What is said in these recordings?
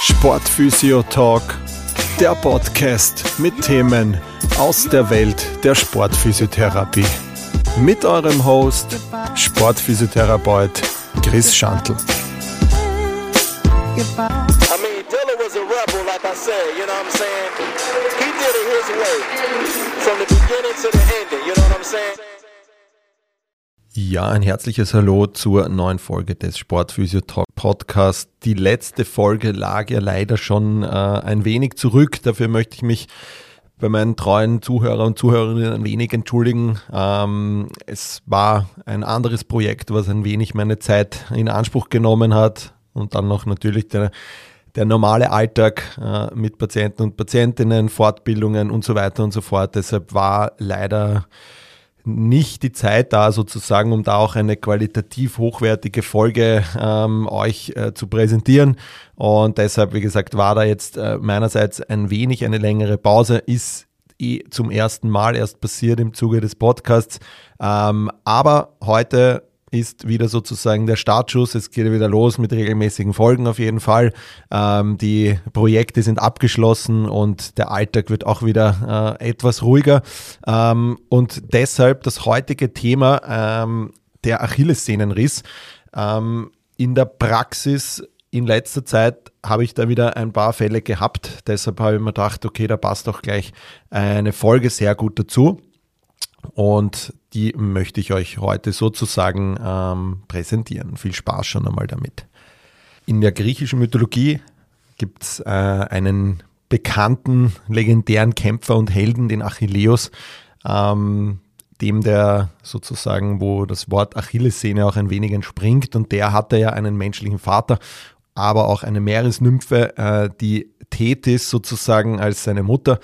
Sportphysio Talk, der Podcast mit Themen aus der Welt der Sportphysiotherapie. Mit eurem Host, Sportphysiotherapeut Chris Schantl. From the beginning to the ending, you know what I'm saying? Ja, ein herzliches Hallo zur neuen Folge des Sportphysio Talk Podcast. Die letzte Folge lag ja leider schon äh, ein wenig zurück. Dafür möchte ich mich bei meinen treuen Zuhörer und Zuhörerinnen ein wenig entschuldigen. Ähm, es war ein anderes Projekt, was ein wenig meine Zeit in Anspruch genommen hat und dann noch natürlich der, der normale Alltag äh, mit Patienten und Patientinnen, Fortbildungen und so weiter und so fort. Deshalb war leider nicht die Zeit da sozusagen, um da auch eine qualitativ hochwertige Folge ähm, euch äh, zu präsentieren. Und deshalb, wie gesagt, war da jetzt äh, meinerseits ein wenig eine längere Pause, ist eh zum ersten Mal erst passiert im Zuge des Podcasts. Ähm, aber heute ist wieder sozusagen der Startschuss. Es geht wieder los mit regelmäßigen Folgen auf jeden Fall. Ähm, die Projekte sind abgeschlossen und der Alltag wird auch wieder äh, etwas ruhiger. Ähm, und deshalb das heutige Thema ähm, der Achillessehnenriss. Ähm, in der Praxis in letzter Zeit habe ich da wieder ein paar Fälle gehabt. Deshalb habe ich mir gedacht, okay, da passt auch gleich eine Folge sehr gut dazu. Und die möchte ich euch heute sozusagen ähm, präsentieren. Viel Spaß schon einmal damit. In der griechischen Mythologie gibt es äh, einen bekannten, legendären Kämpfer und Helden, den Achilleus, ähm, dem der sozusagen, wo das Wort Achillessehne auch ein wenig entspringt. Und der hatte ja einen menschlichen Vater, aber auch eine Meeresnymphe, äh, die Tethys sozusagen als seine Mutter.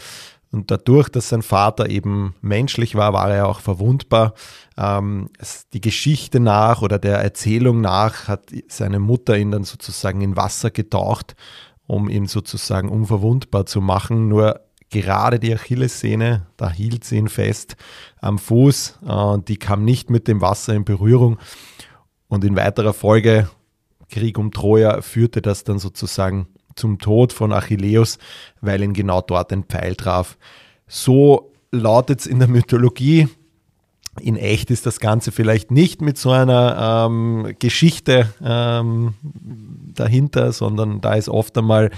Und dadurch, dass sein Vater eben menschlich war, war er auch verwundbar. Ähm, die Geschichte nach oder der Erzählung nach hat seine Mutter ihn dann sozusagen in Wasser getaucht, um ihn sozusagen unverwundbar zu machen. Nur gerade die Achillessehne, da hielt sie ihn fest am Fuß äh, und die kam nicht mit dem Wasser in Berührung. Und in weiterer Folge, Krieg um Troja, führte das dann sozusagen zum Tod von Achilleus, weil ihn genau dort ein Pfeil traf. So lautet es in der Mythologie. In echt ist das Ganze vielleicht nicht mit so einer ähm, Geschichte ähm, dahinter, sondern da ist oft einmal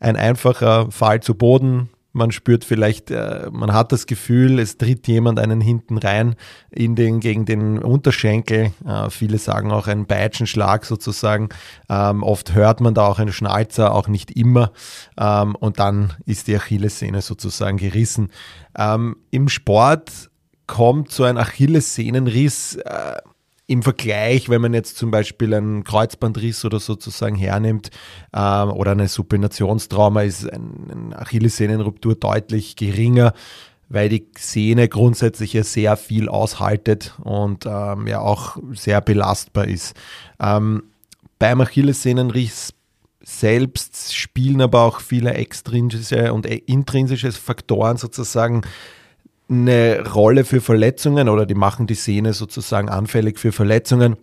ein einfacher Fall zu Boden, man spürt vielleicht, äh, man hat das Gefühl, es tritt jemand einen hinten rein in den, gegen den Unterschenkel. Äh, viele sagen auch ein Peitschenschlag sozusagen. Ähm, oft hört man da auch einen Schnalzer, auch nicht immer. Ähm, und dann ist die Achillessehne sozusagen gerissen. Ähm, Im Sport kommt so ein Achillessehnenriss äh, im Vergleich, wenn man jetzt zum Beispiel einen Kreuzbandriss oder sozusagen hernimmt ähm, oder eine Supinationstrauma, ist ein, eine Achillessehnenruptur deutlich geringer, weil die Sehne grundsätzlich ja sehr viel aushaltet und ähm, ja auch sehr belastbar ist. Ähm, beim Achillessehnenriss selbst spielen aber auch viele extrinsische und intrinsische Faktoren sozusagen eine Rolle für Verletzungen oder die machen die Sehne sozusagen anfällig für Verletzungen,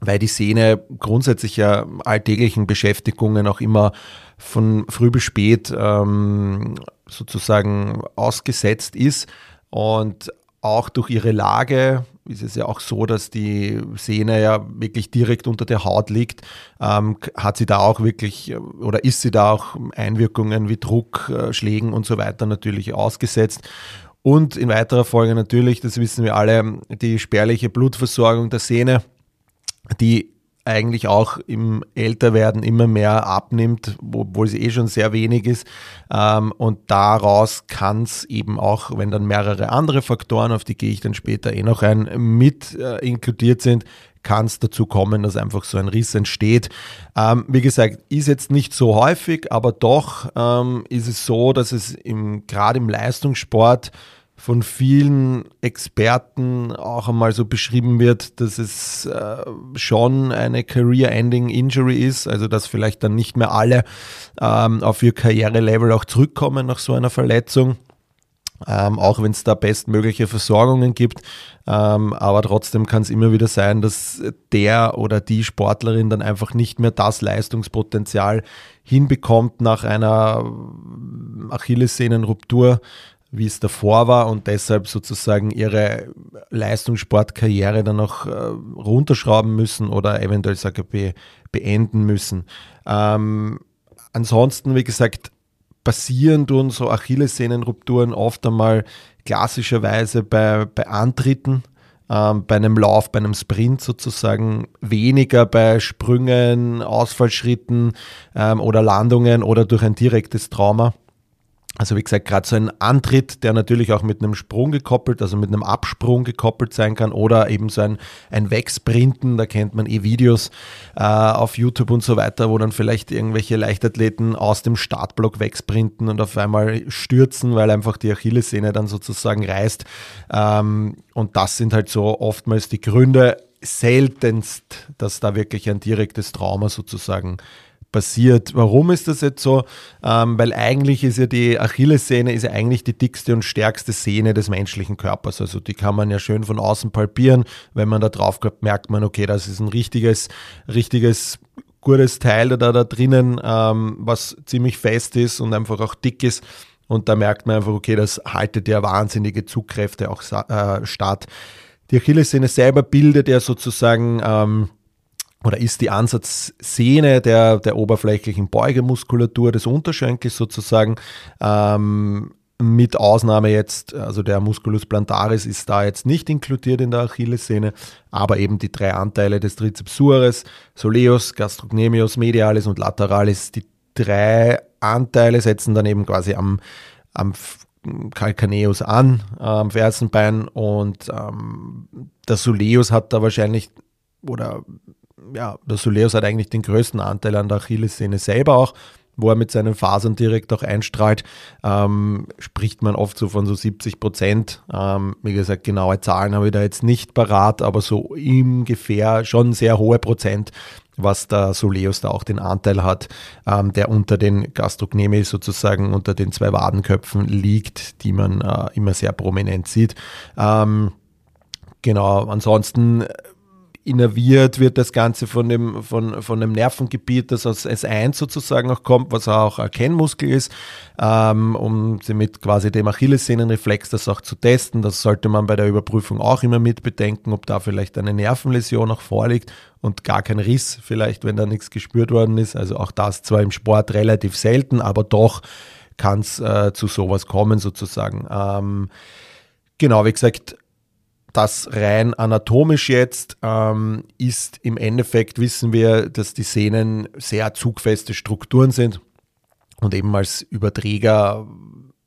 weil die Sehne grundsätzlich ja alltäglichen Beschäftigungen auch immer von früh bis spät ähm, sozusagen ausgesetzt ist und auch durch ihre Lage ist es ja auch so, dass die Sehne ja wirklich direkt unter der Haut liegt. Ähm, hat sie da auch wirklich oder ist sie da auch Einwirkungen wie Druck, äh, Schlägen und so weiter natürlich ausgesetzt? Und in weiterer Folge natürlich, das wissen wir alle, die spärliche Blutversorgung der Sehne, die eigentlich auch im Älterwerden immer mehr abnimmt, obwohl sie eh schon sehr wenig ist. Ähm, und daraus kann es eben auch, wenn dann mehrere andere Faktoren, auf die gehe ich dann später eh noch ein, mit äh, inkludiert sind, kann es dazu kommen, dass einfach so ein Riss entsteht. Ähm, wie gesagt, ist jetzt nicht so häufig, aber doch ähm, ist es so, dass es gerade im Leistungssport von vielen Experten auch einmal so beschrieben wird, dass es äh, schon eine Career-Ending Injury ist, also dass vielleicht dann nicht mehr alle ähm, auf ihr Karrierelevel auch zurückkommen nach so einer Verletzung. ähm, auch wenn es da bestmögliche Versorgungen gibt. Ähm, aber trotzdem kann es immer wieder sein, dass der oder die Sportlerin dann einfach nicht mehr das Leistungspotenzial hinbekommt nach einer Achillessehnenruptur, wie es davor war und deshalb sozusagen ihre Leistungssportkarriere dann noch äh, runterschrauben müssen oder eventuell sage be beenden müssen. Ähm, ansonsten, wie gesagt, passieren tun so Achillessehnenrupturen oft einmal klassischerweise bei, bei Antritten, ähm, bei einem Lauf, bei einem Sprint sozusagen, weniger bei Sprüngen, Ausfallschritten ähm, oder Landungen oder durch ein direktes Trauma. Also wie gesagt, gerade so ein Antritt, der natürlich auch mit einem Sprung gekoppelt, also mit einem Absprung gekoppelt sein kann oder eben so ein, ein Wegsprinten, da kennt man eh Videos äh, auf YouTube und so weiter, wo dann vielleicht irgendwelche Leichtathleten aus dem Startblock wegsprinten und auf einmal stürzen, weil einfach die Achillessehne dann sozusagen reißt. Ähm, und das sind halt so oftmals die Gründe, seltenst, dass da wirklich ein direktes Trauma sozusagen passiert. Warum ist das jetzt so? Ähm, weil eigentlich ist ja die Achillessehne ist ja eigentlich die dickste und stärkste Sehne des menschlichen Körpers. Also die kann man ja schön von außen palpieren. Wenn man da drauf kommt, merkt man, okay, das ist ein richtiges, richtiges gutes Teil da, da drinnen, ähm, was ziemlich fest ist und einfach auch dick ist. Und da merkt man einfach, okay, das haltet ja wahnsinnige Zugkräfte auch äh, statt. Die Achillessehne selber bildet ja sozusagen ähm, oder ist die Ansatzsehne der, der oberflächlichen Beugemuskulatur des Unterschenkels sozusagen. Ähm, mit Ausnahme jetzt, also der Musculus plantaris ist da jetzt nicht inkludiert in der Achillessehne, aber eben die drei Anteile des Trizeps suralis, Soleus, Gastrocnemius, Medialis und Lateralis, die drei Anteile setzen dann eben quasi am, am Calcaneus an, am Fersenbein und ähm, der Soleus hat da wahrscheinlich oder ja, der Soleus hat eigentlich den größten Anteil an der Achillessehne selber auch, wo er mit seinen Fasern direkt auch einstrahlt, ähm, spricht man oft so von so 70 Prozent. Ähm, wie gesagt, genaue Zahlen habe ich da jetzt nicht parat, aber so ungefähr schon sehr hohe Prozent, was der Soleus da auch den Anteil hat, ähm, der unter den Gastrocnemi sozusagen unter den zwei Wadenköpfen liegt, die man äh, immer sehr prominent sieht. Ähm, genau, ansonsten innerviert wird das Ganze von dem, von, von dem Nervengebiet, das aus S1 sozusagen auch kommt, was auch ein Kennmuskel ist, ähm, um mit quasi dem Achillessehnenreflex das auch zu testen. Das sollte man bei der Überprüfung auch immer mit bedenken, ob da vielleicht eine Nervenläsion auch vorliegt und gar kein Riss vielleicht, wenn da nichts gespürt worden ist. Also auch das zwar im Sport relativ selten, aber doch kann es äh, zu sowas kommen sozusagen. Ähm, genau, wie gesagt, das rein anatomisch jetzt ähm, ist im Endeffekt, wissen wir, dass die Sehnen sehr zugfeste Strukturen sind und eben als Überträger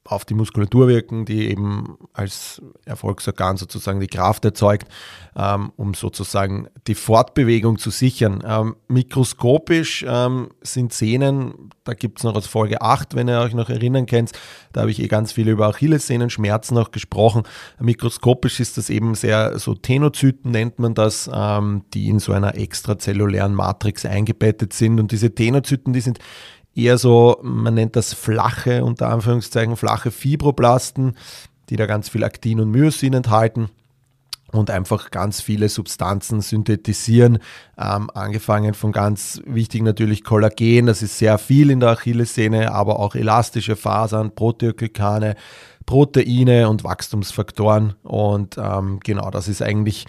auf die Muskulatur wirken, die eben als Erfolgsorgan sozusagen die Kraft erzeugt, ähm, um sozusagen die Fortbewegung zu sichern. Ähm, mikroskopisch ähm, sind Sehnen, da gibt es noch aus Folge 8, wenn ihr euch noch erinnern könnt, da habe ich eh ganz viel über Achillessehnenschmerzen noch gesprochen. Mikroskopisch ist das eben sehr, so Tenozyten nennt man das, ähm, die in so einer extrazellulären Matrix eingebettet sind und diese Tenozyten, die sind eher so, man nennt das flache, unter Anführungszeichen, flache Fibroblasten, die da ganz viel Aktin und Myosin enthalten und einfach ganz viele Substanzen synthetisieren, ähm, angefangen von ganz wichtig natürlich Kollagen, das ist sehr viel in der Achillessehne, aber auch elastische Fasern, Proteoglykane, Proteine und Wachstumsfaktoren und ähm, genau, das ist eigentlich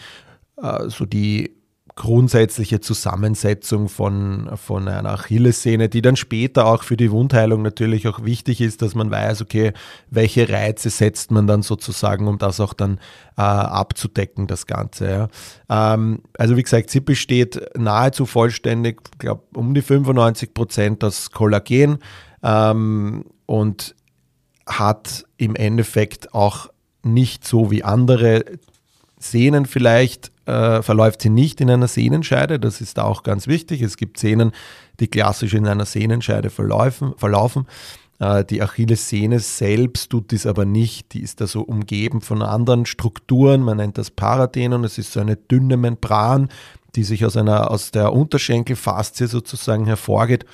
äh, so die grundsätzliche Zusammensetzung von, von einer Achillessehne, die dann später auch für die Wundheilung natürlich auch wichtig ist, dass man weiß, okay, welche Reize setzt man dann sozusagen, um das auch dann äh, abzudecken, das Ganze. Ja. Ähm, also wie gesagt, sie besteht nahezu vollständig, ich glaube um die 95 Prozent aus Kollagen ähm, und hat im Endeffekt auch nicht so wie andere Sehnen vielleicht äh, verläuft sie nicht in einer Sehnenscheide. Das ist auch ganz wichtig. Es gibt Sehnen, die klassisch in einer Sehnenscheide verlaufen. verlaufen. Äh, die Achillessehne selbst tut dies aber nicht. Die ist da so umgeben von anderen Strukturen. Man nennt das Parathenon. Es ist so eine dünne Membran, die sich aus, einer, aus der Unterschenkelfaszie sozusagen hervorgeht.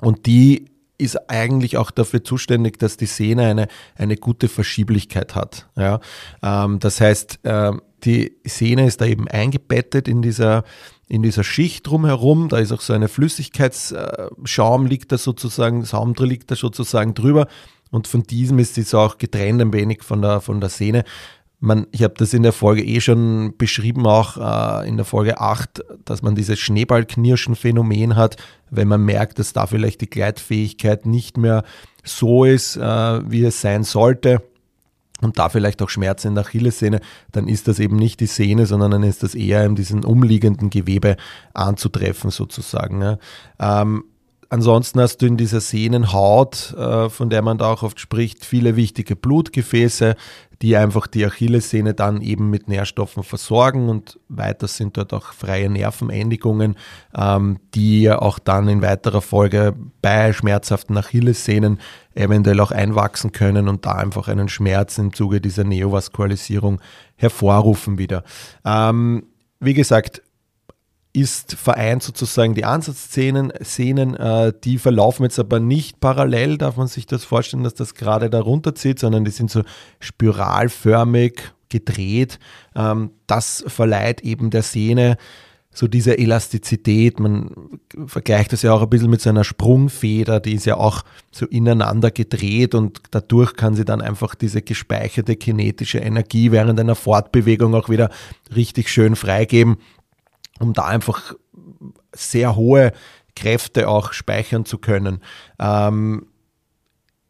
Und die ist eigentlich auch dafür zuständig, dass die Sehne eine, eine gute Verschieblichkeit hat. Ja? Ähm, das heißt, äh, die Sehne ist da eben eingebettet in dieser, in dieser Schicht drumherum. Da ist auch so eine Flüssigkeitsschaum liegt da sozusagen, Saum liegt da sozusagen drüber. Und von diesem ist es auch getrennt ein wenig von der, von der Sehne. Man, ich habe das in der Folge eh schon beschrieben, auch äh, in der Folge 8, dass man dieses Schneeballknirschen-Phänomen hat, wenn man merkt, dass da vielleicht die Gleitfähigkeit nicht mehr so ist, äh, wie es sein sollte und da vielleicht auch Schmerzen in der Achillessehne, dann ist das eben nicht die Sehne, sondern dann ist das eher in diesem umliegenden Gewebe anzutreffen sozusagen. Ja. Ähm, Ansonsten hast du in dieser Sehnenhaut, äh, von der man da auch oft spricht, viele wichtige Blutgefäße, die einfach die Achillessehne dann eben mit Nährstoffen versorgen und weiter sind dort auch freie Nervenendigungen, ähm, die auch dann in weiterer Folge bei schmerzhaften Achillessehnen eventuell auch einwachsen können und da einfach einen Schmerz im Zuge dieser Neovaskualisierung hervorrufen wieder. Ähm, wie gesagt, ist vereint sozusagen die Ansatzszenen, Szenen, äh, die verlaufen jetzt aber nicht parallel, darf man sich das vorstellen, dass das gerade da runterzieht, sondern die sind so spiralförmig gedreht. Ähm, das verleiht eben der Szene so diese Elastizität. Man vergleicht das ja auch ein bisschen mit so einer Sprungfeder, die ist ja auch so ineinander gedreht und dadurch kann sie dann einfach diese gespeicherte kinetische Energie während einer Fortbewegung auch wieder richtig schön freigeben um da einfach sehr hohe Kräfte auch speichern zu können. Ähm,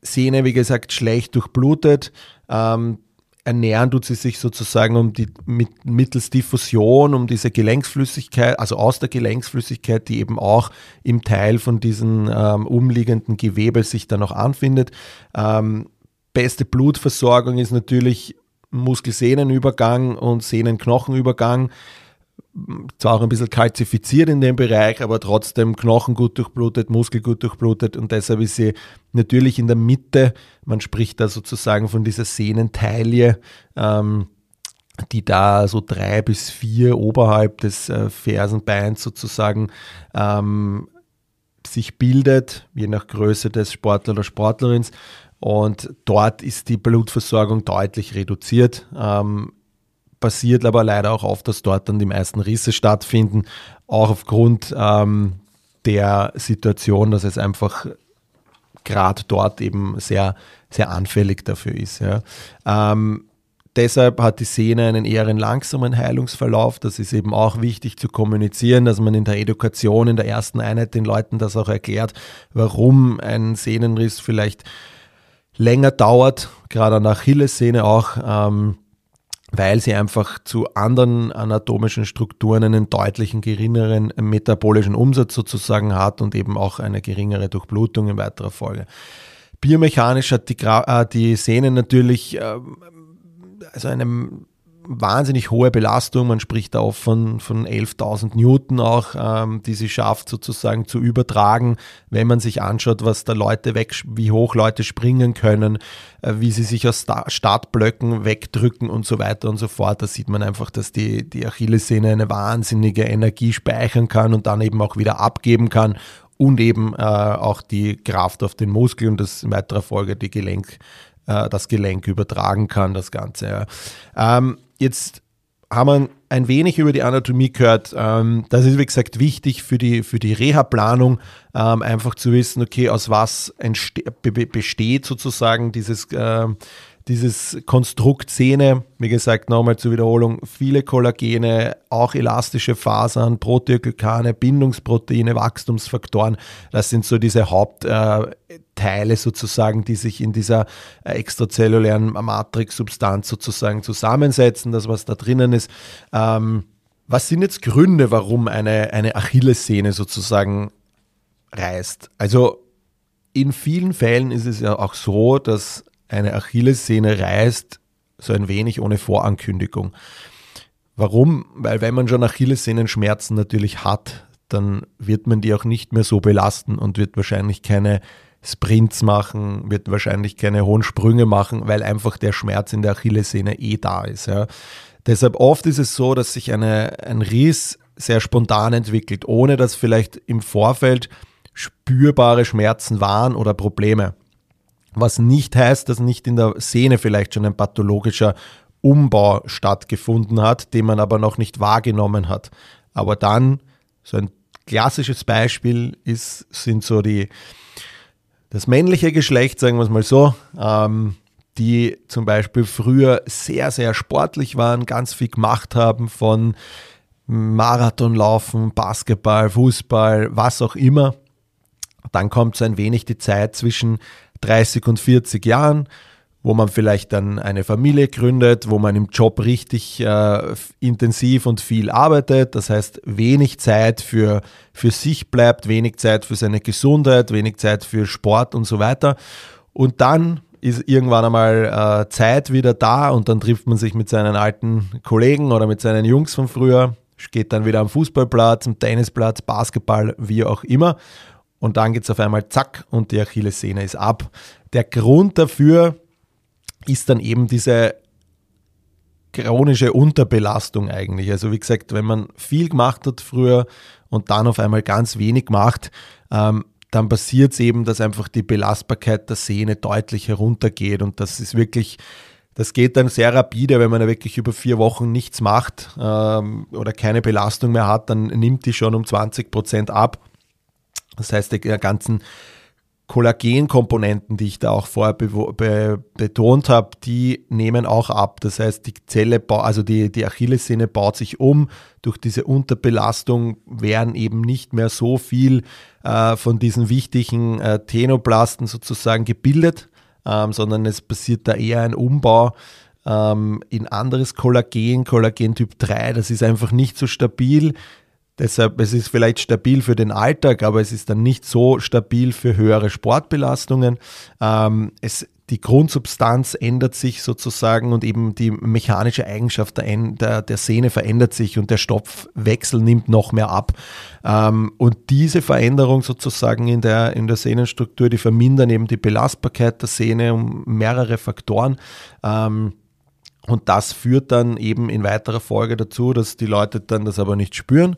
Sehne, wie gesagt, schlecht durchblutet. Ähm, ernähren tut sie sich sozusagen um die mit, mittels Diffusion, um diese Gelenksflüssigkeit, also aus der Gelenksflüssigkeit, die eben auch im Teil von diesem ähm, umliegenden Gewebe sich dann noch anfindet. Ähm, beste Blutversorgung ist natürlich Muskelsehnenübergang und Sehnenknochenübergang zwar auch ein bisschen kalzifiziert in dem Bereich, aber trotzdem Knochen gut durchblutet, Muskel gut durchblutet und deshalb ist sie natürlich in der Mitte, man spricht da sozusagen von dieser Sehnentaille, ähm, die da so drei bis vier oberhalb des äh, Fersenbeins sozusagen ähm, sich bildet, je nach Größe des Sportler oder Sportlerins. Und dort ist die Blutversorgung deutlich reduziert. Ähm, basiert aber leider auch auf, dass dort dann die meisten Risse stattfinden, auch aufgrund ähm, der Situation, dass es einfach gerade dort eben sehr, sehr anfällig dafür ist. Ja. Ähm, deshalb hat die Sehne einen eher langsamen Heilungsverlauf. Das ist eben auch wichtig zu kommunizieren, dass man in der Education, in der ersten Einheit den Leuten das auch erklärt, warum ein Sehnenriss vielleicht länger dauert, gerade an der Achillessehne auch. Ähm, weil sie einfach zu anderen anatomischen Strukturen einen deutlichen geringeren metabolischen Umsatz sozusagen hat und eben auch eine geringere Durchblutung in weiterer Folge. Biomechanisch hat die, äh, die Sehne natürlich äh, also einem wahnsinnig hohe Belastung. Man spricht da auch von, von 11.000 Newton auch, ähm, die sie schafft sozusagen zu übertragen, wenn man sich anschaut, was da Leute weg, wie hoch Leute springen können, äh, wie sie sich aus Startblöcken wegdrücken und so weiter und so fort. Da sieht man einfach, dass die, die Achillessehne eine wahnsinnige Energie speichern kann und dann eben auch wieder abgeben kann und eben äh, auch die Kraft auf den Muskel und das in weiterer Folge die Gelenk, äh, das Gelenk übertragen kann, das Ganze. Ähm, Jetzt haben wir ein wenig über die Anatomie gehört. Ähm, das ist, wie gesagt, wichtig für die, für die Reha-Planung, ähm, einfach zu wissen, okay, aus was besteht sozusagen dieses, ähm, dieses Konstrukt Sehne, wie gesagt, nochmal zur Wiederholung, viele Kollagene, auch elastische Fasern, Proteoglykane, Bindungsproteine, Wachstumsfaktoren, das sind so diese Hauptteile sozusagen, die sich in dieser äh, extrazellulären Matrix-Substanz sozusagen zusammensetzen, das was da drinnen ist. Ähm, was sind jetzt Gründe, warum eine, eine Achillessehne sozusagen reißt? Also in vielen Fällen ist es ja auch so, dass eine Achillessehne reißt, so ein wenig ohne Vorankündigung. Warum? Weil wenn man schon Achillessehnenschmerzen natürlich hat, dann wird man die auch nicht mehr so belasten und wird wahrscheinlich keine Sprints machen, wird wahrscheinlich keine hohen Sprünge machen, weil einfach der Schmerz in der Achillessehne eh da ist. Ja. Deshalb oft ist es so, dass sich eine, ein Riss sehr spontan entwickelt, ohne dass vielleicht im Vorfeld spürbare Schmerzen waren oder Probleme. Was nicht heißt, dass nicht in der Sehne vielleicht schon ein pathologischer Umbau stattgefunden hat, den man aber noch nicht wahrgenommen hat. Aber dann, so ein klassisches Beispiel ist, sind so die, das männliche Geschlecht, sagen wir es mal so, ähm, die zum Beispiel früher sehr, sehr sportlich waren, ganz viel gemacht haben von Marathonlaufen, Basketball, Fußball, was auch immer. Dann kommt so ein wenig die Zeit zwischen 30 und 40 Jahren, wo man vielleicht dann eine Familie gründet, wo man im Job richtig äh, intensiv und viel arbeitet. Das heißt, wenig Zeit für, für sich bleibt, wenig Zeit für seine Gesundheit, wenig Zeit für Sport und so weiter. Und dann ist irgendwann einmal äh, Zeit wieder da und dann trifft man sich mit seinen alten Kollegen oder mit seinen Jungs von früher, geht dann wieder am Fußballplatz, am Tennisplatz, Basketball, wie auch immer. Und dann geht es auf einmal zack und die Achillessehne ist ab. Der Grund dafür ist dann eben diese chronische Unterbelastung eigentlich. Also wie gesagt, wenn man viel gemacht hat früher und dann auf einmal ganz wenig macht, ähm, dann passiert es eben, dass einfach die Belastbarkeit der Sehne deutlich heruntergeht und das ist wirklich, das geht dann sehr rapide, wenn man wirklich über vier Wochen nichts macht ähm, oder keine Belastung mehr hat, dann nimmt die schon um 20 Prozent ab. Das heißt, die ganzen Kollagenkomponenten, die ich da auch vorher be be betont habe, die nehmen auch ab. Das heißt, die Zelle, also die, die Achillessehne baut sich um. Durch diese Unterbelastung werden eben nicht mehr so viel äh, von diesen wichtigen äh, Tenoplasten sozusagen gebildet, ähm, sondern es passiert da eher ein Umbau ähm, in anderes Kollagen, Kollagen Typ 3. Das ist einfach nicht so stabil Deshalb, es ist vielleicht stabil für den Alltag, aber es ist dann nicht so stabil für höhere Sportbelastungen. Ähm, es, die Grundsubstanz ändert sich sozusagen und eben die mechanische Eigenschaft der, der, der Sehne verändert sich und der Stoffwechsel nimmt noch mehr ab. Ähm, und diese Veränderung sozusagen in der, in der Sehnenstruktur, die vermindern eben die Belastbarkeit der Sehne um mehrere Faktoren. Ähm, und das führt dann eben in weiterer Folge dazu, dass die Leute dann das aber nicht spüren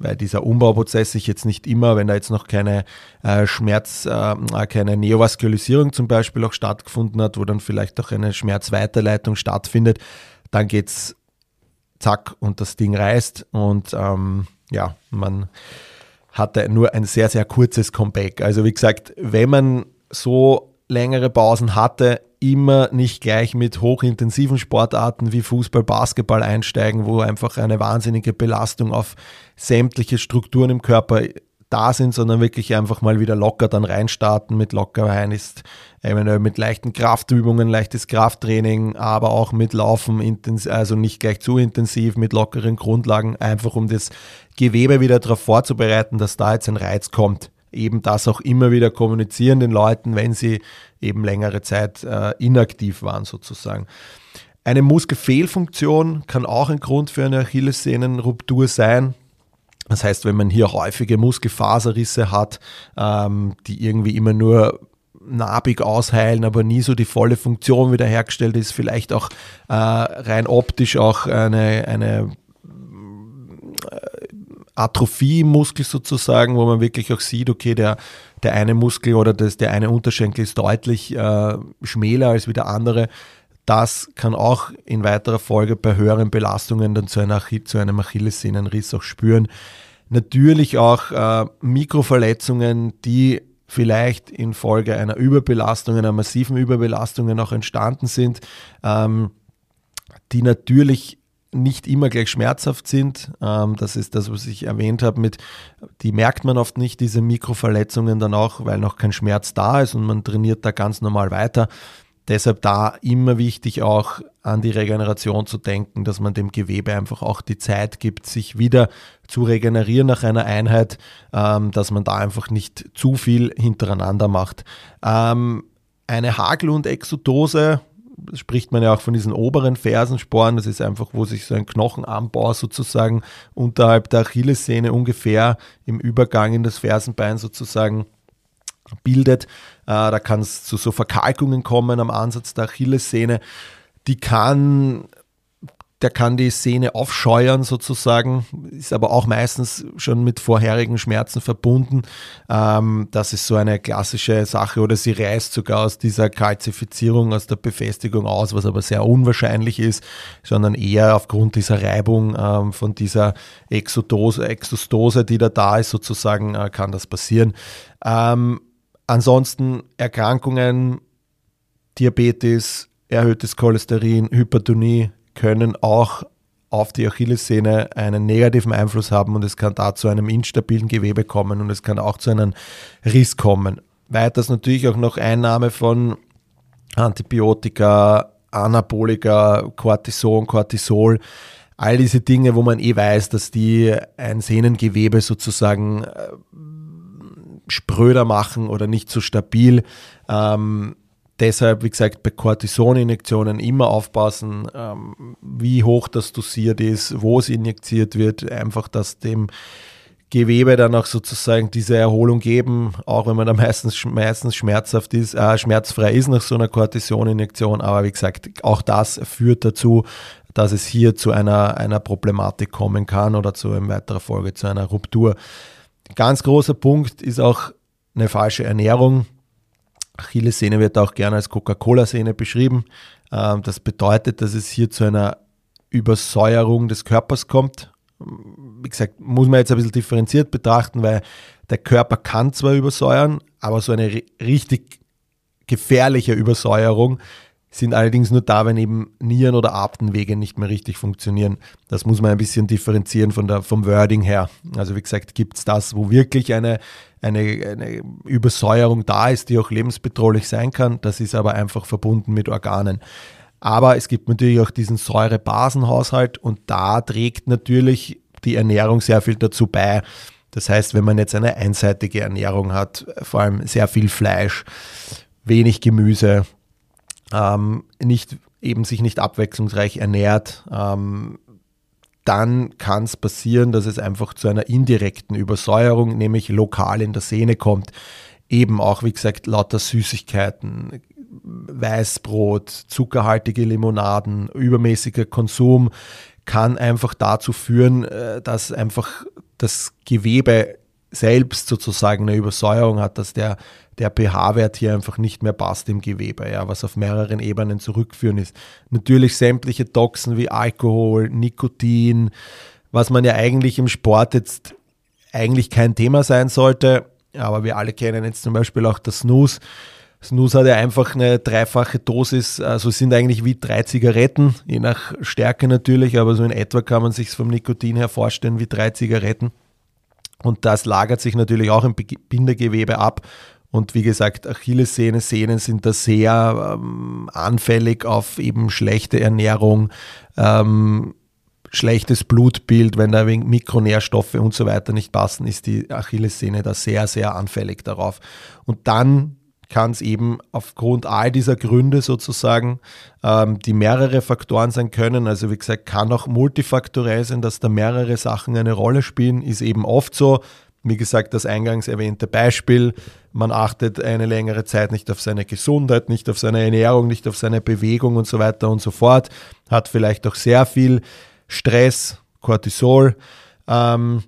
weil dieser Umbauprozess sich jetzt nicht immer, wenn da jetzt noch keine äh, Schmerz, äh, keine Neovaskulisierung zum Beispiel auch stattgefunden hat, wo dann vielleicht auch eine Schmerzweiterleitung stattfindet, dann geht's zack und das Ding reißt und ähm, ja, man hatte nur ein sehr, sehr kurzes Comeback. Also wie gesagt, wenn man so längere Pausen hatte, immer nicht gleich mit hochintensiven Sportarten wie Fußball, Basketball einsteigen, wo einfach eine wahnsinnige Belastung auf sämtliche Strukturen im Körper da sind, sondern wirklich einfach mal wieder locker dann reinstarten. Mit Lockerwein ist eventuell mit leichten Kraftübungen, leichtes Krafttraining, aber auch mit Laufen, also nicht gleich zu intensiv, mit lockeren Grundlagen, einfach um das Gewebe wieder darauf vorzubereiten, dass da jetzt ein Reiz kommt eben das auch immer wieder kommunizieren den Leuten, wenn sie eben längere Zeit äh, inaktiv waren sozusagen. Eine Muskelfehlfunktion kann auch ein Grund für eine Achillessehnenruptur sein. Das heißt, wenn man hier häufige Muskelfaserrisse hat, ähm, die irgendwie immer nur narbig ausheilen, aber nie so die volle Funktion wiederhergestellt ist, vielleicht auch äh, rein optisch auch eine, eine Atrophie im Muskel sozusagen, wo man wirklich auch sieht, okay, der, der eine Muskel oder das, der eine Unterschenkel ist deutlich äh, schmäler als wie der andere. Das kann auch in weiterer Folge bei höheren Belastungen dann zu, einer, zu einem Achillessehnenriss auch spüren. Natürlich auch äh, Mikroverletzungen, die vielleicht infolge einer Überbelastung, einer massiven Überbelastung auch entstanden sind, ähm, die natürlich nicht immer gleich schmerzhaft sind. Ähm, das ist das, was ich erwähnt habe mit, die merkt man oft nicht, diese Mikroverletzungen dann auch, weil noch kein Schmerz da ist und man trainiert da ganz normal weiter. Deshalb da immer wichtig auch an die Regeneration zu denken, dass man dem Gewebe einfach auch die Zeit gibt, sich wieder zu regenerieren nach einer Einheit, ähm, dass man da einfach nicht zu viel hintereinander macht. Ähm, eine Hagelund-Exodose, spricht man ja auch von diesen oberen Fersensporen. Das ist einfach, wo sich so ein Knochenanbau sozusagen unterhalb der Achillessehne ungefähr im Übergang in das Fersenbein sozusagen bildet. Äh, da kann es zu so Verkalkungen kommen am Ansatz der Achillessehne. Die kann der kann die Sehne aufscheuern sozusagen, ist aber auch meistens schon mit vorherigen Schmerzen verbunden. Ähm, das ist so eine klassische Sache oder sie reißt sogar aus dieser Kalzifizierung, aus der Befestigung aus, was aber sehr unwahrscheinlich ist, sondern eher aufgrund dieser Reibung ähm, von dieser Exodose, Exostose, die da da ist sozusagen, äh, kann das passieren. Ähm, ansonsten Erkrankungen, Diabetes, erhöhtes Cholesterin, Hypertonie, können auch auf die Achillessehne einen negativen Einfluss haben und es kann da zu einem instabilen Gewebe kommen und es kann auch zu einem Riss kommen. Weiters natürlich auch noch Einnahme von Antibiotika, Anabolika, Cortison, Cortisol, all diese Dinge, wo man eh weiß, dass die ein Sehnengewebe sozusagen äh, spröder machen oder nicht so stabil. Ähm, Deshalb, wie gesagt, bei Cortisoninjektionen immer aufpassen, ähm, wie hoch das dosiert ist, wo es injiziert wird, einfach, dass dem Gewebe dann auch sozusagen diese Erholung geben, auch wenn man da meistens, meistens schmerzhaft ist, äh, schmerzfrei ist nach so einer Cortisoninjektion. Aber wie gesagt, auch das führt dazu, dass es hier zu einer, einer Problematik kommen kann oder zu in weiterer Folge zu einer Ruptur. Ganz großer Punkt ist auch eine falsche Ernährung. Achillessehne wird auch gerne als Coca-Cola-Sehne beschrieben. Ähm, das bedeutet, dass es hier zu einer Übersäuerung des Körpers kommt. Wie gesagt, muss man jetzt ein bisschen differenziert betrachten, weil der Körper kann zwar übersäuern, aber so eine richtig gefährliche Übersäuerung sind allerdings nur da, wenn eben Nieren- oder Atemwege nicht mehr richtig funktionieren. Das muss man ein bisschen differenzieren von der, vom Wording her. Also wie gesagt, gibt es das, wo wirklich eine, eine, eine Übersäuerung da ist, die auch lebensbedrohlich sein kann. Das ist aber einfach verbunden mit Organen. Aber es gibt natürlich auch diesen Säurebasenhaushalt und da trägt natürlich die Ernährung sehr viel dazu bei. Das heißt, wenn man jetzt eine einseitige Ernährung hat, vor allem sehr viel Fleisch, wenig Gemüse, ähm, nicht, eben sich nicht abwechslungsreich ernährt, ähm, dann kann es passieren, dass es einfach zu einer indirekten Übersäuerung, nämlich lokal in der Sehne kommt. Eben auch, wie gesagt, lauter Süßigkeiten, Weißbrot, zuckerhaltige Limonaden, übermäßiger Konsum kann einfach dazu führen, äh, dass einfach das Gewebe selbst sozusagen eine Übersäuerung hat, dass der, der pH-Wert hier einfach nicht mehr passt im Gewebe, ja, was auf mehreren Ebenen zurückführen ist. Natürlich sämtliche Toxen wie Alkohol, Nikotin, was man ja eigentlich im Sport jetzt eigentlich kein Thema sein sollte, aber wir alle kennen jetzt zum Beispiel auch das Snooze. Snooze hat ja einfach eine dreifache Dosis, also sind eigentlich wie drei Zigaretten, je nach Stärke natürlich, aber so in etwa kann man sich vom Nikotin her vorstellen wie drei Zigaretten. Und das lagert sich natürlich auch im Bindegewebe ab. Und wie gesagt, Achillessehne, Sehnen sind da sehr ähm, anfällig auf eben schlechte Ernährung, ähm, schlechtes Blutbild, wenn da wegen Mikronährstoffe und so weiter nicht passen, ist die Achillessehne da sehr, sehr anfällig darauf. Und dann kann es eben aufgrund all dieser Gründe sozusagen, ähm, die mehrere Faktoren sein können, also wie gesagt, kann auch multifaktorell sein, dass da mehrere Sachen eine Rolle spielen, ist eben oft so. Wie gesagt, das eingangs erwähnte Beispiel, man achtet eine längere Zeit nicht auf seine Gesundheit, nicht auf seine Ernährung, nicht auf seine Bewegung und so weiter und so fort, hat vielleicht auch sehr viel Stress, Cortisol, ähm,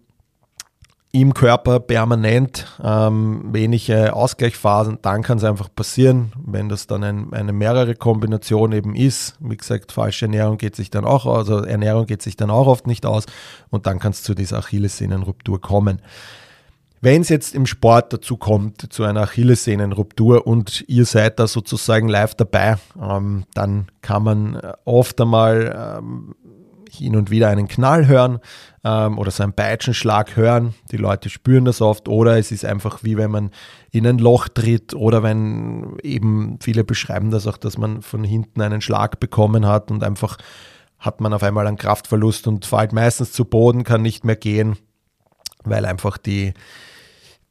im Körper permanent ähm, wenige Ausgleichsphasen, dann kann es einfach passieren, wenn das dann ein, eine mehrere Kombination eben ist. Wie gesagt, falsche Ernährung geht sich dann auch also Ernährung geht sich dann auch oft nicht aus und dann kann es zu dieser Achillessehnenruptur kommen. Wenn es jetzt im Sport dazu kommt, zu einer Achillessehnenruptur und ihr seid da sozusagen live dabei, ähm, dann kann man oft einmal ähm, hin und wieder einen Knall hören ähm, oder so einen Peitschenschlag hören. Die Leute spüren das oft oder es ist einfach wie wenn man in ein Loch tritt oder wenn eben viele beschreiben das auch, dass man von hinten einen Schlag bekommen hat und einfach hat man auf einmal einen Kraftverlust und fällt meistens zu Boden, kann nicht mehr gehen, weil einfach die,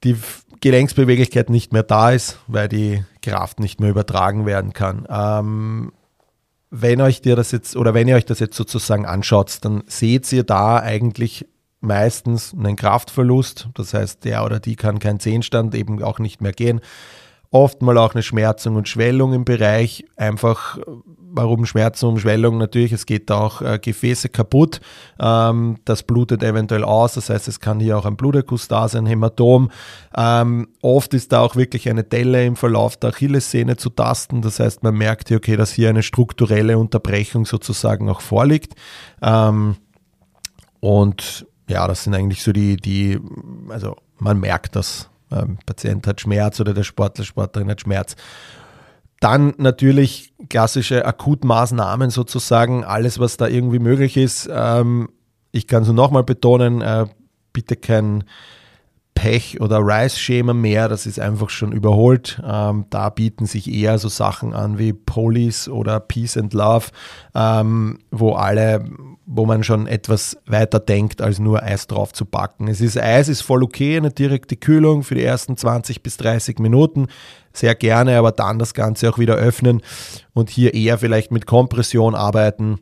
die Gelenksbeweglichkeit nicht mehr da ist, weil die Kraft nicht mehr übertragen werden kann. Ähm, wenn euch dir das jetzt oder wenn ihr euch das jetzt sozusagen anschaut, dann seht ihr da eigentlich meistens einen Kraftverlust. Das heißt, der oder die kann keinen Zehnstand eben auch nicht mehr gehen. Oft mal auch eine Schmerzung und Schwellung im Bereich, einfach warum Schmerzen und Schwellung natürlich, es geht auch äh, Gefäße kaputt, ähm, das blutet eventuell aus, das heißt, es kann hier auch ein Bluterguss da sein, Hämatom. Ähm, oft ist da auch wirklich eine Delle im Verlauf der Achillessehne zu tasten, das heißt, man merkt hier, okay, dass hier eine strukturelle Unterbrechung sozusagen auch vorliegt. Ähm, und ja, das sind eigentlich so die, die, also man merkt das. Ähm, Patient hat Schmerz oder der Sportler, Sportlerin hat Schmerz. Dann natürlich klassische Akutmaßnahmen sozusagen, alles, was da irgendwie möglich ist. Ähm, ich kann so nochmal betonen, äh, bitte kein Pech oder Rice-Schema mehr, das ist einfach schon überholt. Ähm, da bieten sich eher so Sachen an wie Police oder Peace and Love, ähm, wo alle, wo man schon etwas weiter denkt, als nur Eis drauf zu packen. Es ist Eis, ist voll okay, eine direkte Kühlung für die ersten 20 bis 30 Minuten sehr gerne, aber dann das Ganze auch wieder öffnen und hier eher vielleicht mit Kompression arbeiten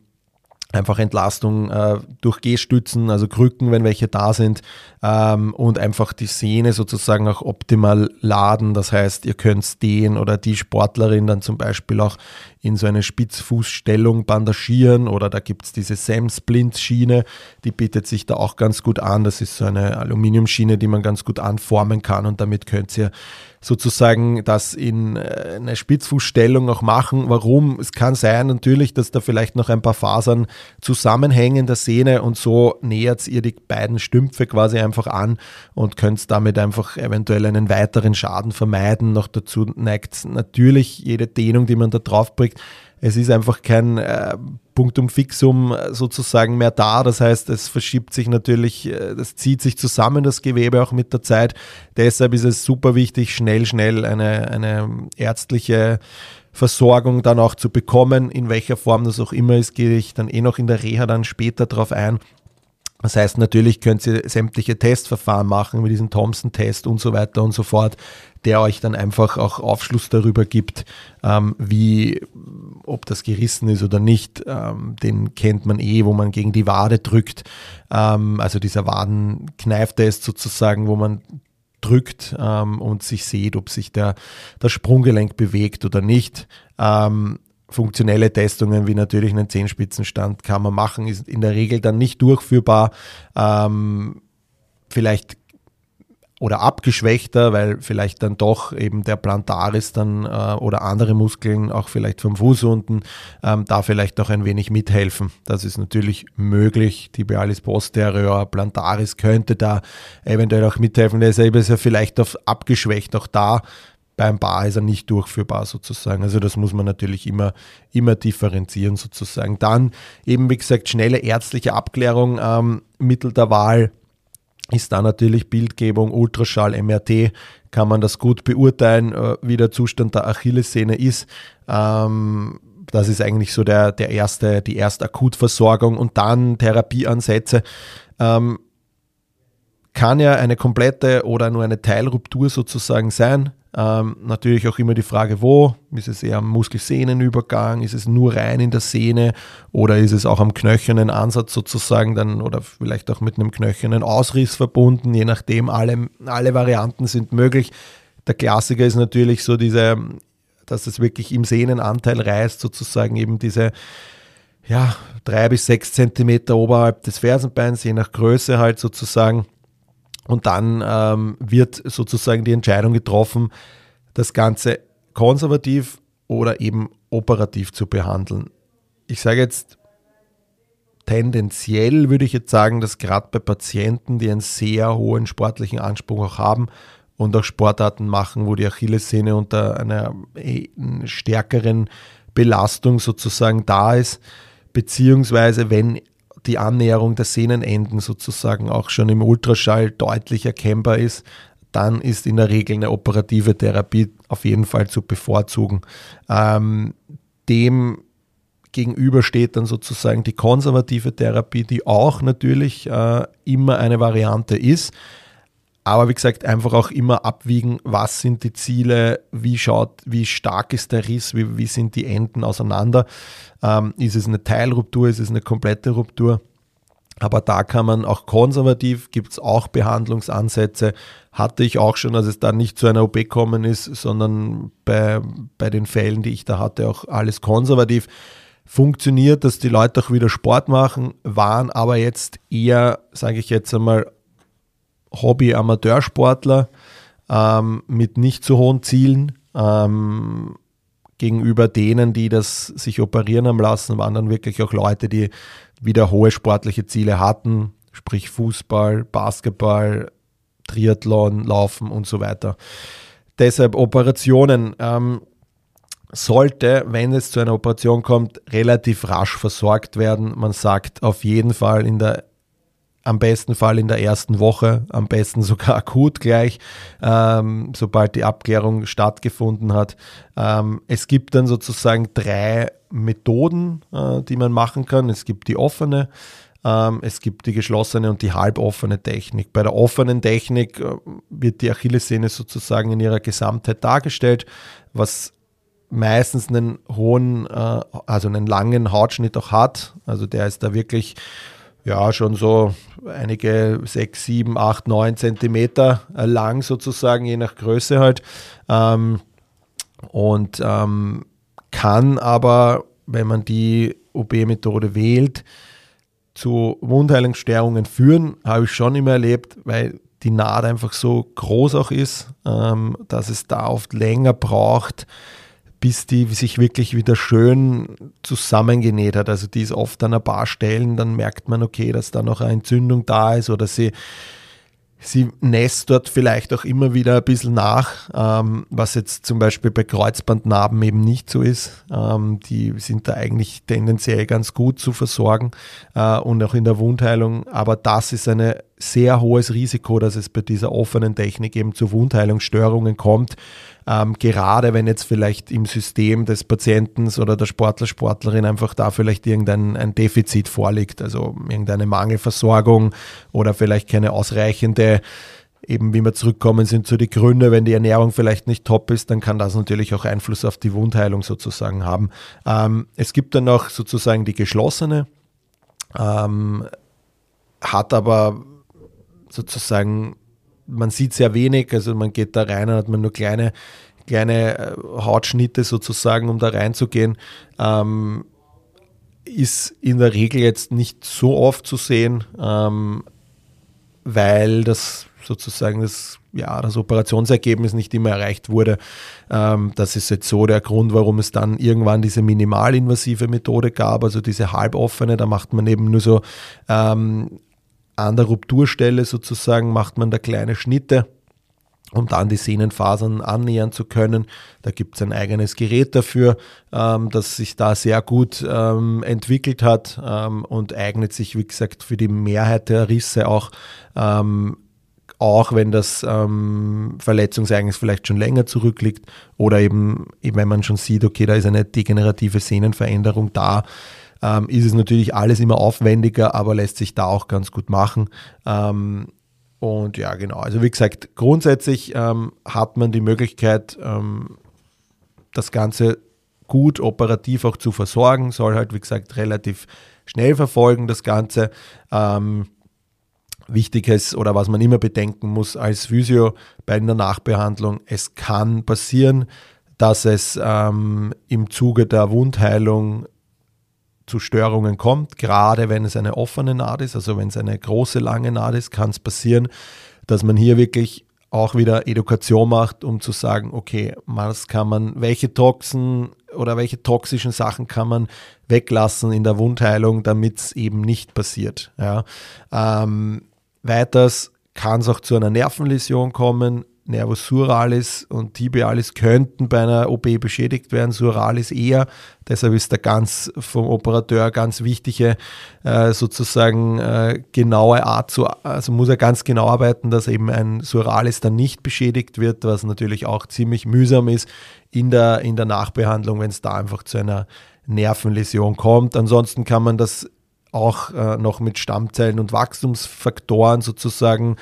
einfach Entlastung äh, durch Gehstützen, also Krücken, wenn welche da sind, ähm, und einfach die Sehne sozusagen auch optimal laden. Das heißt, ihr könnt den oder die Sportlerin dann zum Beispiel auch in so eine Spitzfußstellung bandagieren oder da gibt es diese Sam-Splint-Schiene, die bietet sich da auch ganz gut an. Das ist so eine Aluminiumschiene, die man ganz gut anformen kann und damit könnt ihr sozusagen das in äh, eine Spitzfußstellung auch machen. Warum? Es kann sein natürlich, dass da vielleicht noch ein paar Fasern zusammenhängen der Sehne und so nähert ihr die beiden Stümpfe quasi einfach an und könnt damit einfach eventuell einen weiteren Schaden vermeiden. Noch dazu neigt natürlich jede Dehnung, die man da drauf bringt. Es ist einfach kein äh, Punktum fixum sozusagen mehr da. Das heißt, es verschiebt sich natürlich, äh, das zieht sich zusammen, das Gewebe auch mit der Zeit. Deshalb ist es super wichtig, schnell, schnell eine, eine ärztliche Versorgung dann auch zu bekommen. In welcher Form das auch immer ist, gehe ich dann eh noch in der Reha dann später drauf ein. Das heißt, natürlich könnt ihr sämtliche Testverfahren machen, wie diesen Thompson-Test und so weiter und so fort, der euch dann einfach auch Aufschluss darüber gibt, ähm, wie, ob das gerissen ist oder nicht. Ähm, den kennt man eh, wo man gegen die Wade drückt. Ähm, also dieser Wadenkneiftest sozusagen, wo man drückt ähm, und sich sieht, ob sich der, das Sprunggelenk bewegt oder nicht. Ähm, funktionelle Testungen wie natürlich einen Zehenspitzenstand kann man machen, ist in der Regel dann nicht durchführbar. Ähm, vielleicht oder abgeschwächter, weil vielleicht dann doch eben der Plantaris dann äh, oder andere Muskeln, auch vielleicht vom Fuß unten, ähm, da vielleicht auch ein wenig mithelfen. Das ist natürlich möglich. Tibialis posterior, Plantaris könnte da eventuell auch mithelfen. Deshalb ist er vielleicht auf abgeschwächt auch da beim Bar ist er nicht durchführbar sozusagen. Also das muss man natürlich immer, immer differenzieren sozusagen. Dann eben, wie gesagt, schnelle ärztliche Abklärung ähm, Mittel der Wahl ist da natürlich Bildgebung, Ultraschall, MRT, kann man das gut beurteilen, äh, wie der Zustand der Achillessehne ist. Ähm, das ist eigentlich so der, der erste, die erste Akutversorgung und dann Therapieansätze. Ähm, kann ja eine komplette oder nur eine Teilruptur sozusagen sein. Ähm, natürlich auch immer die Frage, wo? Ist es eher am Muskelsehnenübergang? Ist es nur rein in der Sehne? Oder ist es auch am knöchernen Ansatz sozusagen dann oder vielleicht auch mit einem knöchernen Ausriss verbunden? Je nachdem, alle, alle Varianten sind möglich. Der Klassiker ist natürlich so diese, dass es wirklich im Sehnenanteil reißt, sozusagen eben diese ja, drei bis sechs Zentimeter oberhalb des Fersenbeins, je nach Größe halt sozusagen. Und dann ähm, wird sozusagen die Entscheidung getroffen, das Ganze konservativ oder eben operativ zu behandeln. Ich sage jetzt tendenziell, würde ich jetzt sagen, dass gerade bei Patienten, die einen sehr hohen sportlichen Anspruch auch haben und auch Sportarten machen, wo die Achillessehne unter einer äh, stärkeren Belastung sozusagen da ist, beziehungsweise wenn die Annäherung der Sehnenenden sozusagen auch schon im Ultraschall deutlich erkennbar ist, dann ist in der Regel eine operative Therapie auf jeden Fall zu bevorzugen. Ähm, dem gegenüber steht dann sozusagen die konservative Therapie, die auch natürlich äh, immer eine Variante ist. Aber wie gesagt, einfach auch immer abwiegen, was sind die Ziele, wie schaut, wie stark ist der Riss, wie, wie sind die Enden auseinander. Ähm, ist es eine Teilruptur, ist es eine komplette Ruptur? Aber da kann man auch konservativ, gibt es auch Behandlungsansätze. Hatte ich auch schon, dass es da nicht zu einer OP gekommen ist, sondern bei, bei den Fällen, die ich da hatte, auch alles konservativ. Funktioniert, dass die Leute auch wieder Sport machen, waren aber jetzt eher, sage ich jetzt einmal, Hobby-Amateursportler ähm, mit nicht so hohen Zielen. Ähm, gegenüber denen, die das sich operieren haben lassen, waren dann wirklich auch Leute, die wieder hohe sportliche Ziele hatten, sprich Fußball, Basketball, Triathlon, Laufen und so weiter. Deshalb Operationen ähm, sollte, wenn es zu einer Operation kommt, relativ rasch versorgt werden. Man sagt auf jeden Fall in der am besten Fall in der ersten Woche, am besten sogar akut gleich, ähm, sobald die Abklärung stattgefunden hat. Ähm, es gibt dann sozusagen drei Methoden, äh, die man machen kann. Es gibt die offene, ähm, es gibt die geschlossene und die halboffene Technik. Bei der offenen Technik äh, wird die Achillessehne sozusagen in ihrer Gesamtheit dargestellt, was meistens einen hohen, äh, also einen langen Hautschnitt auch hat. Also der ist da wirklich ja, schon so einige 6, 7, 8, 9 Zentimeter lang sozusagen, je nach Größe halt. Ähm, und ähm, kann aber, wenn man die OB-Methode wählt, zu Wundheilungsstörungen führen, habe ich schon immer erlebt, weil die Naht einfach so groß auch ist, ähm, dass es da oft länger braucht, bis die sich wirklich wieder schön zusammengenäht hat. Also die ist oft an ein paar Stellen, dann merkt man, okay, dass da noch eine Entzündung da ist oder sie, sie nässt dort vielleicht auch immer wieder ein bisschen nach, ähm, was jetzt zum Beispiel bei Kreuzbandnarben eben nicht so ist. Ähm, die sind da eigentlich tendenziell ganz gut zu versorgen äh, und auch in der Wundheilung. Aber das ist ein sehr hohes Risiko, dass es bei dieser offenen Technik eben zu Wundheilungsstörungen kommt ähm, gerade wenn jetzt vielleicht im System des Patienten oder der Sportler, Sportlerin einfach da vielleicht irgendein ein Defizit vorliegt, also irgendeine Mangelversorgung oder vielleicht keine ausreichende eben wie wir zurückkommen sind zu den Gründen, wenn die Ernährung vielleicht nicht top ist, dann kann das natürlich auch Einfluss auf die Wundheilung sozusagen haben. Ähm, es gibt dann noch sozusagen die geschlossene, ähm, hat aber sozusagen man sieht sehr wenig, also man geht da rein und hat man nur kleine, kleine äh, Hautschnitte sozusagen, um da reinzugehen. Ähm, ist in der Regel jetzt nicht so oft zu sehen, ähm, weil das sozusagen das, ja, das Operationsergebnis nicht immer erreicht wurde. Ähm, das ist jetzt so der Grund, warum es dann irgendwann diese minimalinvasive Methode gab, also diese halboffene, da macht man eben nur so ähm, an der Rupturstelle sozusagen macht man da kleine Schnitte, um dann die Sehnenfasern annähern zu können. Da gibt es ein eigenes Gerät dafür, ähm, das sich da sehr gut ähm, entwickelt hat ähm, und eignet sich, wie gesagt, für die Mehrheit der Risse auch ähm, auch wenn das ähm, Verletzungsereignis vielleicht schon länger zurückliegt oder eben, eben, wenn man schon sieht, okay, da ist eine degenerative Sehnenveränderung da, ähm, ist es natürlich alles immer aufwendiger, aber lässt sich da auch ganz gut machen. Ähm, und ja, genau. Also wie gesagt, grundsätzlich ähm, hat man die Möglichkeit, ähm, das Ganze gut operativ auch zu versorgen, soll halt, wie gesagt, relativ schnell verfolgen, das Ganze. Ähm, wichtig ist oder was man immer bedenken muss als Physio bei einer Nachbehandlung, es kann passieren, dass es ähm, im Zuge der Wundheilung zu Störungen kommt, gerade wenn es eine offene Naht ist, also wenn es eine große, lange Naht ist, kann es passieren, dass man hier wirklich auch wieder Education macht, um zu sagen, okay, was kann man, welche Toxen oder welche toxischen Sachen kann man weglassen in der Wundheilung, damit es eben nicht passiert. Ja. Ähm, weiters kann es auch zu einer Nervenläsion kommen, Nervus suralis und tibialis könnten bei einer OP beschädigt werden, suralis eher. Deshalb ist da ganz vom Operateur ganz wichtige äh, sozusagen äh, genaue Art zu, also muss er ganz genau arbeiten, dass eben ein suralis dann nicht beschädigt wird, was natürlich auch ziemlich mühsam ist in der, in der Nachbehandlung, wenn es da einfach zu einer Nervenläsion kommt. Ansonsten kann man das auch äh, noch mit Stammzellen und Wachstumsfaktoren sozusagen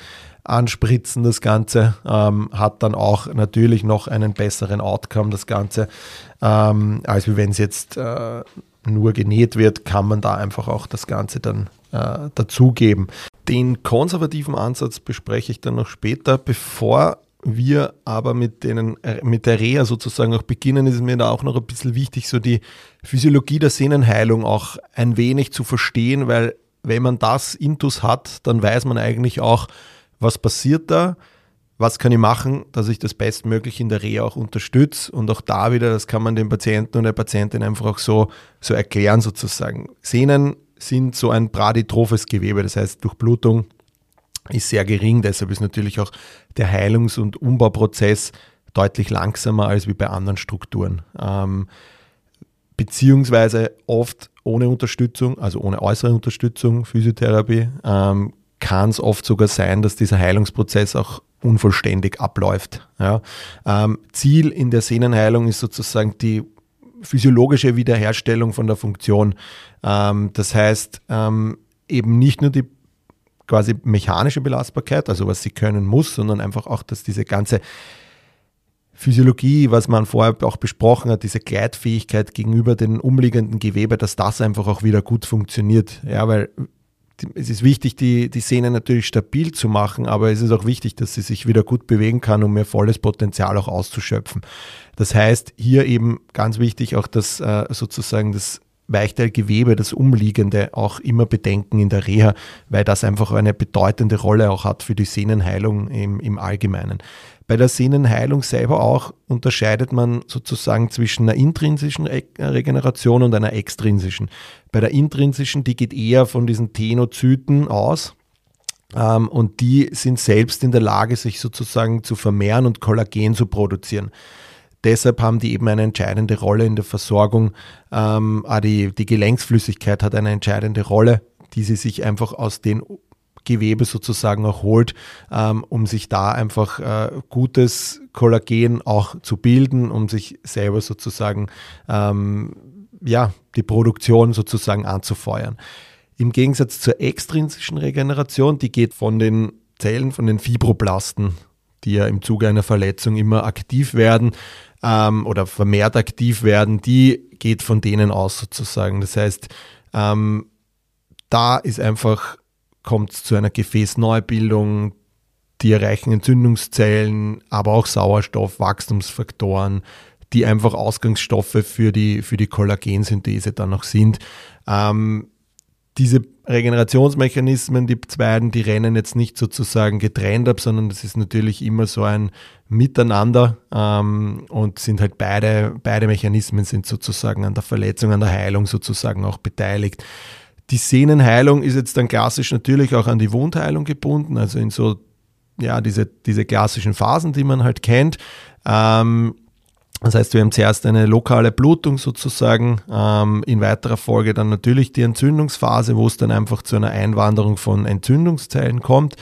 anspritzen, das Ganze, ähm, hat dann auch natürlich noch einen besseren Outcome, das Ganze, ähm, als wenn es jetzt äh, nur genäht wird, kann man da einfach auch das Ganze dann äh, dazugeben. Den konservativen Ansatz bespreche ich dann noch später. Bevor wir aber mit, denen, äh, mit der Reha sozusagen auch beginnen, ist mir da auch noch ein bisschen wichtig, so die Physiologie der Sehnenheilung auch ein wenig zu verstehen, weil wenn man das Intus hat, dann weiß man eigentlich auch, was passiert da, was kann ich machen, dass ich das bestmöglich in der Reha auch unterstütze und auch da wieder, das kann man dem Patienten und der Patientin einfach auch so, so erklären sozusagen. Sehnen sind so ein braditrophes Gewebe, das heißt Durchblutung ist sehr gering, deshalb ist natürlich auch der Heilungs- und Umbauprozess deutlich langsamer als wie bei anderen Strukturen. Ähm, beziehungsweise oft ohne Unterstützung, also ohne äußere Unterstützung, Physiotherapie, ähm, kann es oft sogar sein, dass dieser Heilungsprozess auch unvollständig abläuft. Ja. Ähm, Ziel in der Sehnenheilung ist sozusagen die physiologische Wiederherstellung von der Funktion. Ähm, das heißt, ähm, eben nicht nur die quasi mechanische Belastbarkeit, also was sie können muss, sondern einfach auch, dass diese ganze Physiologie, was man vorher auch besprochen hat, diese Gleitfähigkeit gegenüber den umliegenden Gewebe, dass das einfach auch wieder gut funktioniert. Ja, weil es ist wichtig, die, die Sehne natürlich stabil zu machen, aber es ist auch wichtig, dass sie sich wieder gut bewegen kann, um ihr volles Potenzial auch auszuschöpfen. Das heißt, hier eben ganz wichtig auch das äh, sozusagen das Weichteilgewebe, das Umliegende auch immer bedenken in der Reha, weil das einfach eine bedeutende Rolle auch hat für die Sehnenheilung im, im Allgemeinen. Bei der Sehnenheilung selber auch unterscheidet man sozusagen zwischen einer intrinsischen Regeneration und einer extrinsischen. Bei der intrinsischen, die geht eher von diesen Tenozyten aus, ähm, und die sind selbst in der Lage, sich sozusagen zu vermehren und Kollagen zu produzieren. Deshalb haben die eben eine entscheidende Rolle in der Versorgung. Ähm, auch die, die Gelenksflüssigkeit hat eine entscheidende Rolle, die sie sich einfach aus den Gewebe sozusagen auch holt, ähm, um sich da einfach äh, gutes Kollagen auch zu bilden, um sich selber sozusagen ähm, ja, die Produktion sozusagen anzufeuern. Im Gegensatz zur extrinsischen Regeneration, die geht von den Zellen, von den Fibroblasten, die ja im Zuge einer Verletzung immer aktiv werden ähm, oder vermehrt aktiv werden, die geht von denen aus sozusagen. Das heißt, ähm, da ist einfach kommt es zu einer Gefäßneubildung, die erreichen Entzündungszellen, aber auch Sauerstoff, Wachstumsfaktoren, die einfach Ausgangsstoffe für die, für die Kollagensynthese dann noch sind. Ähm, diese Regenerationsmechanismen, die beiden, die rennen jetzt nicht sozusagen getrennt ab, sondern das ist natürlich immer so ein Miteinander ähm, und sind halt beide, beide Mechanismen sind sozusagen an der Verletzung, an der Heilung sozusagen auch beteiligt. Die Sehnenheilung ist jetzt dann klassisch natürlich auch an die Wundheilung gebunden, also in so, ja, diese, diese klassischen Phasen, die man halt kennt. Ähm, das heißt, wir haben zuerst eine lokale Blutung sozusagen, ähm, in weiterer Folge dann natürlich die Entzündungsphase, wo es dann einfach zu einer Einwanderung von Entzündungszellen kommt.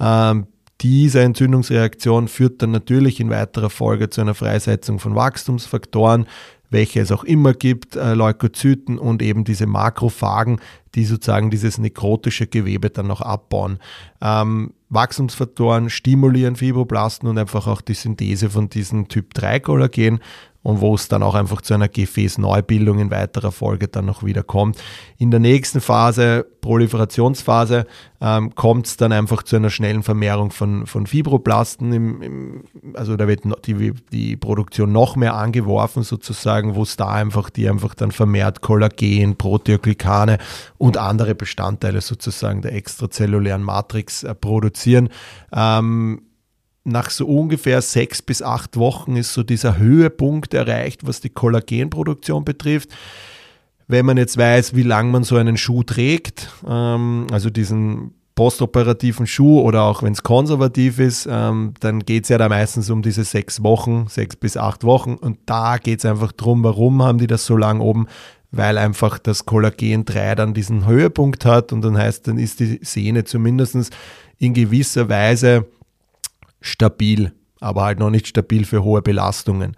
Ähm, diese Entzündungsreaktion führt dann natürlich in weiterer Folge zu einer Freisetzung von Wachstumsfaktoren, welche es auch immer gibt, äh, Leukozyten und eben diese Makrophagen, die sozusagen dieses nekrotische Gewebe dann noch abbauen. Ähm, Wachstumsfaktoren stimulieren Fibroblasten und einfach auch die Synthese von diesem Typ 3 Kollagen und wo es dann auch einfach zu einer Gefäßneubildung in weiterer Folge dann noch wieder kommt. In der nächsten Phase, Proliferationsphase, ähm, kommt es dann einfach zu einer schnellen Vermehrung von, von Fibroblasten. Im, im, also da wird die, die Produktion noch mehr angeworfen sozusagen, wo es da einfach, die einfach dann vermehrt Kollagen, Proteoglycane und andere Bestandteile sozusagen der extrazellulären Matrix äh, produzieren. Ähm, nach so ungefähr sechs bis acht Wochen ist so dieser Höhepunkt erreicht, was die Kollagenproduktion betrifft. Wenn man jetzt weiß, wie lange man so einen Schuh trägt, ähm, also diesen postoperativen Schuh oder auch wenn es konservativ ist, ähm, dann geht es ja da meistens um diese sechs Wochen, sechs bis acht Wochen. Und da geht es einfach drum, warum haben die das so lang oben? Weil einfach das Kollagen 3 dann diesen Höhepunkt hat und dann heißt, dann ist die Sehne zumindest in gewisser Weise stabil, aber halt noch nicht stabil für hohe Belastungen.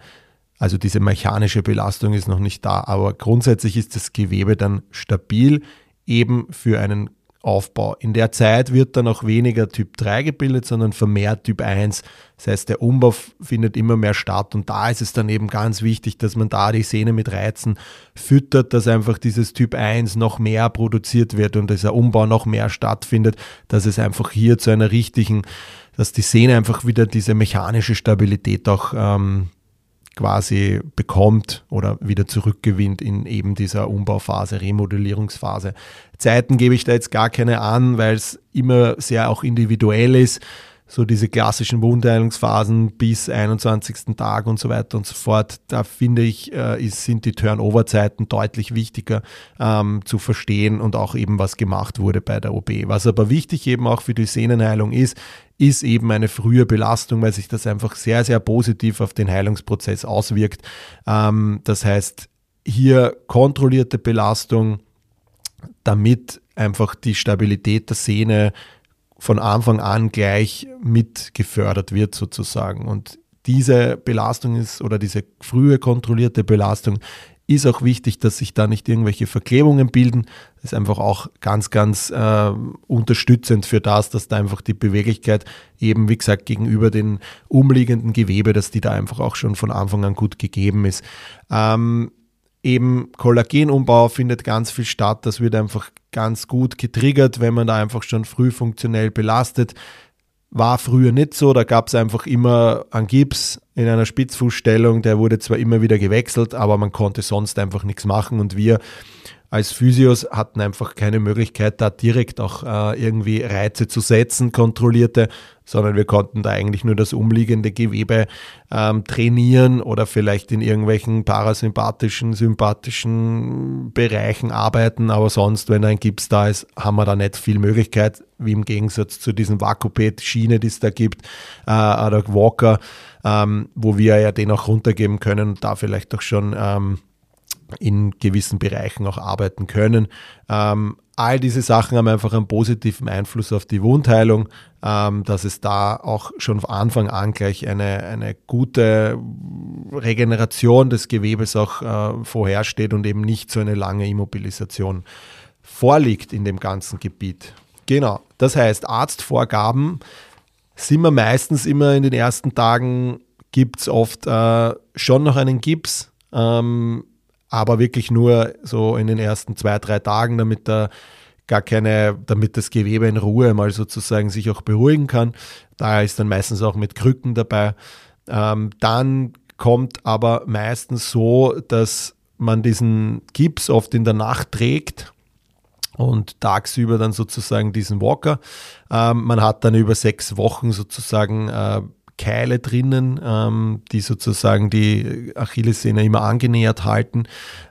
Also diese mechanische Belastung ist noch nicht da, aber grundsätzlich ist das Gewebe dann stabil, eben für einen Aufbau. In der Zeit wird dann auch weniger Typ 3 gebildet, sondern vermehrt Typ 1. Das heißt, der Umbau findet immer mehr statt und da ist es dann eben ganz wichtig, dass man da die Sehne mit Reizen füttert, dass einfach dieses Typ 1 noch mehr produziert wird und dieser Umbau noch mehr stattfindet, dass es einfach hier zu einer richtigen, dass die Sehne einfach wieder diese mechanische Stabilität auch ähm, quasi bekommt oder wieder zurückgewinnt in eben dieser Umbauphase, Remodellierungsphase. Zeiten gebe ich da jetzt gar keine an, weil es immer sehr auch individuell ist. So diese klassischen Wundheilungsphasen bis 21. Tag und so weiter und so fort. Da finde ich, äh, ist, sind die Turnover-Zeiten deutlich wichtiger ähm, zu verstehen und auch eben was gemacht wurde bei der OP. Was aber wichtig eben auch für die Sehnenheilung ist, ist eben eine frühe Belastung, weil sich das einfach sehr, sehr positiv auf den Heilungsprozess auswirkt. Ähm, das heißt, hier kontrollierte Belastung, damit einfach die Stabilität der Sehne von Anfang an gleich mit gefördert wird sozusagen. Und diese Belastung ist oder diese frühe kontrollierte Belastung ist auch wichtig, dass sich da nicht irgendwelche Verklebungen bilden. Das ist einfach auch ganz, ganz äh, unterstützend für das, dass da einfach die Beweglichkeit eben, wie gesagt, gegenüber den umliegenden Gewebe, dass die da einfach auch schon von Anfang an gut gegeben ist. Ähm, eben Kollagenumbau findet ganz viel statt. Das wird einfach ganz gut getriggert, wenn man da einfach schon früh funktionell belastet. War früher nicht so, da gab es einfach immer einen Gips in einer Spitzfußstellung, der wurde zwar immer wieder gewechselt, aber man konnte sonst einfach nichts machen und wir als Physios hatten einfach keine Möglichkeit, da direkt auch äh, irgendwie Reize zu setzen, kontrollierte, sondern wir konnten da eigentlich nur das umliegende Gewebe ähm, trainieren oder vielleicht in irgendwelchen parasympathischen, sympathischen Bereichen arbeiten. Aber sonst, wenn ein Gips da ist, haben wir da nicht viel Möglichkeit, wie im Gegensatz zu diesen Vakupet-Schiene, die es da gibt, äh, oder Walker, ähm, wo wir ja den auch runtergeben können und da vielleicht auch schon ähm, in gewissen Bereichen auch arbeiten können. Ähm, all diese Sachen haben einfach einen positiven Einfluss auf die Wundheilung, ähm, dass es da auch schon von Anfang an gleich eine, eine gute Regeneration des Gewebes auch äh, vorhersteht und eben nicht so eine lange Immobilisation vorliegt in dem ganzen Gebiet. Genau, das heißt, Arztvorgaben sind wir meistens immer in den ersten Tagen, gibt es oft äh, schon noch einen Gips. Ähm, aber wirklich nur so in den ersten zwei, drei Tagen, damit da gar keine, damit das Gewebe in Ruhe mal sozusagen sich auch beruhigen kann. Da ist dann meistens auch mit Krücken dabei. Ähm, dann kommt aber meistens so, dass man diesen Gips oft in der Nacht trägt und tagsüber dann sozusagen diesen Walker. Ähm, man hat dann über sechs Wochen sozusagen äh, Keile drinnen, ähm, die sozusagen die Achillessehne immer angenähert halten.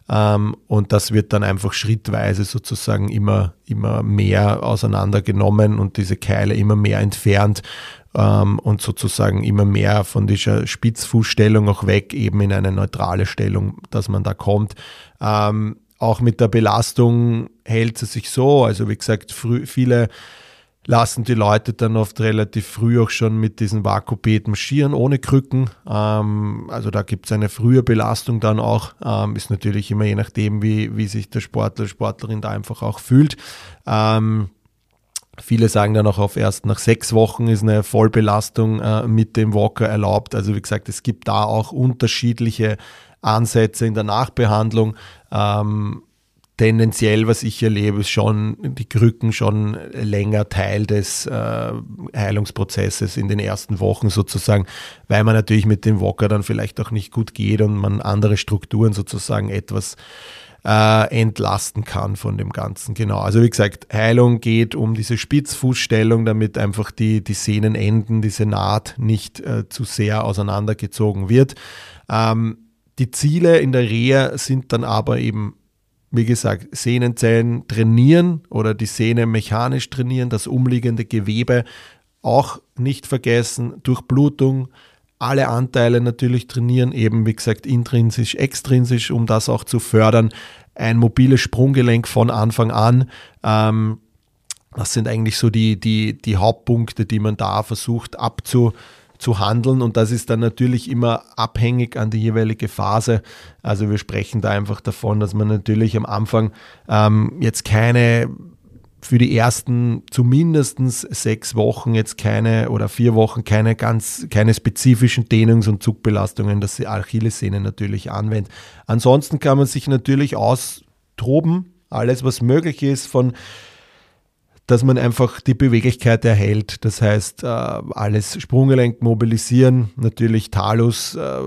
Ähm, und das wird dann einfach schrittweise sozusagen immer, immer mehr auseinandergenommen und diese Keile immer mehr entfernt ähm, und sozusagen immer mehr von dieser Spitzfußstellung auch weg, eben in eine neutrale Stellung, dass man da kommt. Ähm, auch mit der Belastung hält es sich so. Also wie gesagt, viele lassen die Leute dann oft relativ früh auch schon mit diesen Vakupet marschieren, ohne Krücken. Ähm, also da gibt es eine frühe Belastung dann auch. Ähm, ist natürlich immer je nachdem, wie, wie sich der Sportler, Sportlerin da einfach auch fühlt. Ähm, viele sagen dann auch auf erst nach sechs Wochen ist eine Vollbelastung äh, mit dem Walker erlaubt. Also wie gesagt, es gibt da auch unterschiedliche Ansätze in der Nachbehandlung. Ähm, tendenziell, was ich erlebe, ist schon die Krücken schon länger Teil des äh, Heilungsprozesses in den ersten Wochen sozusagen, weil man natürlich mit dem Walker dann vielleicht auch nicht gut geht und man andere Strukturen sozusagen etwas äh, entlasten kann von dem Ganzen. Genau. Also wie gesagt, Heilung geht um diese Spitzfußstellung, damit einfach die, die Sehnenenden, diese Naht nicht äh, zu sehr auseinandergezogen wird. Ähm, die Ziele in der Reha sind dann aber eben wie gesagt, Sehnenzellen trainieren oder die Sehne mechanisch trainieren, das umliegende Gewebe auch nicht vergessen, Durchblutung, alle Anteile natürlich trainieren, eben wie gesagt intrinsisch, extrinsisch, um das auch zu fördern. Ein mobiles Sprunggelenk von Anfang an. Ähm, das sind eigentlich so die, die, die Hauptpunkte, die man da versucht abzu, zu handeln und das ist dann natürlich immer abhängig an die jeweilige Phase. Also wir sprechen da einfach davon, dass man natürlich am Anfang ähm, jetzt keine für die ersten zumindest sechs Wochen jetzt keine oder vier Wochen keine ganz, keine spezifischen Dehnungs- und Zugbelastungen, dass die Achillessehne natürlich anwendet. Ansonsten kann man sich natürlich austoben, alles was möglich ist von dass man einfach die Beweglichkeit erhält. Das heißt, äh, alles Sprunggelenk mobilisieren, natürlich Talus, äh,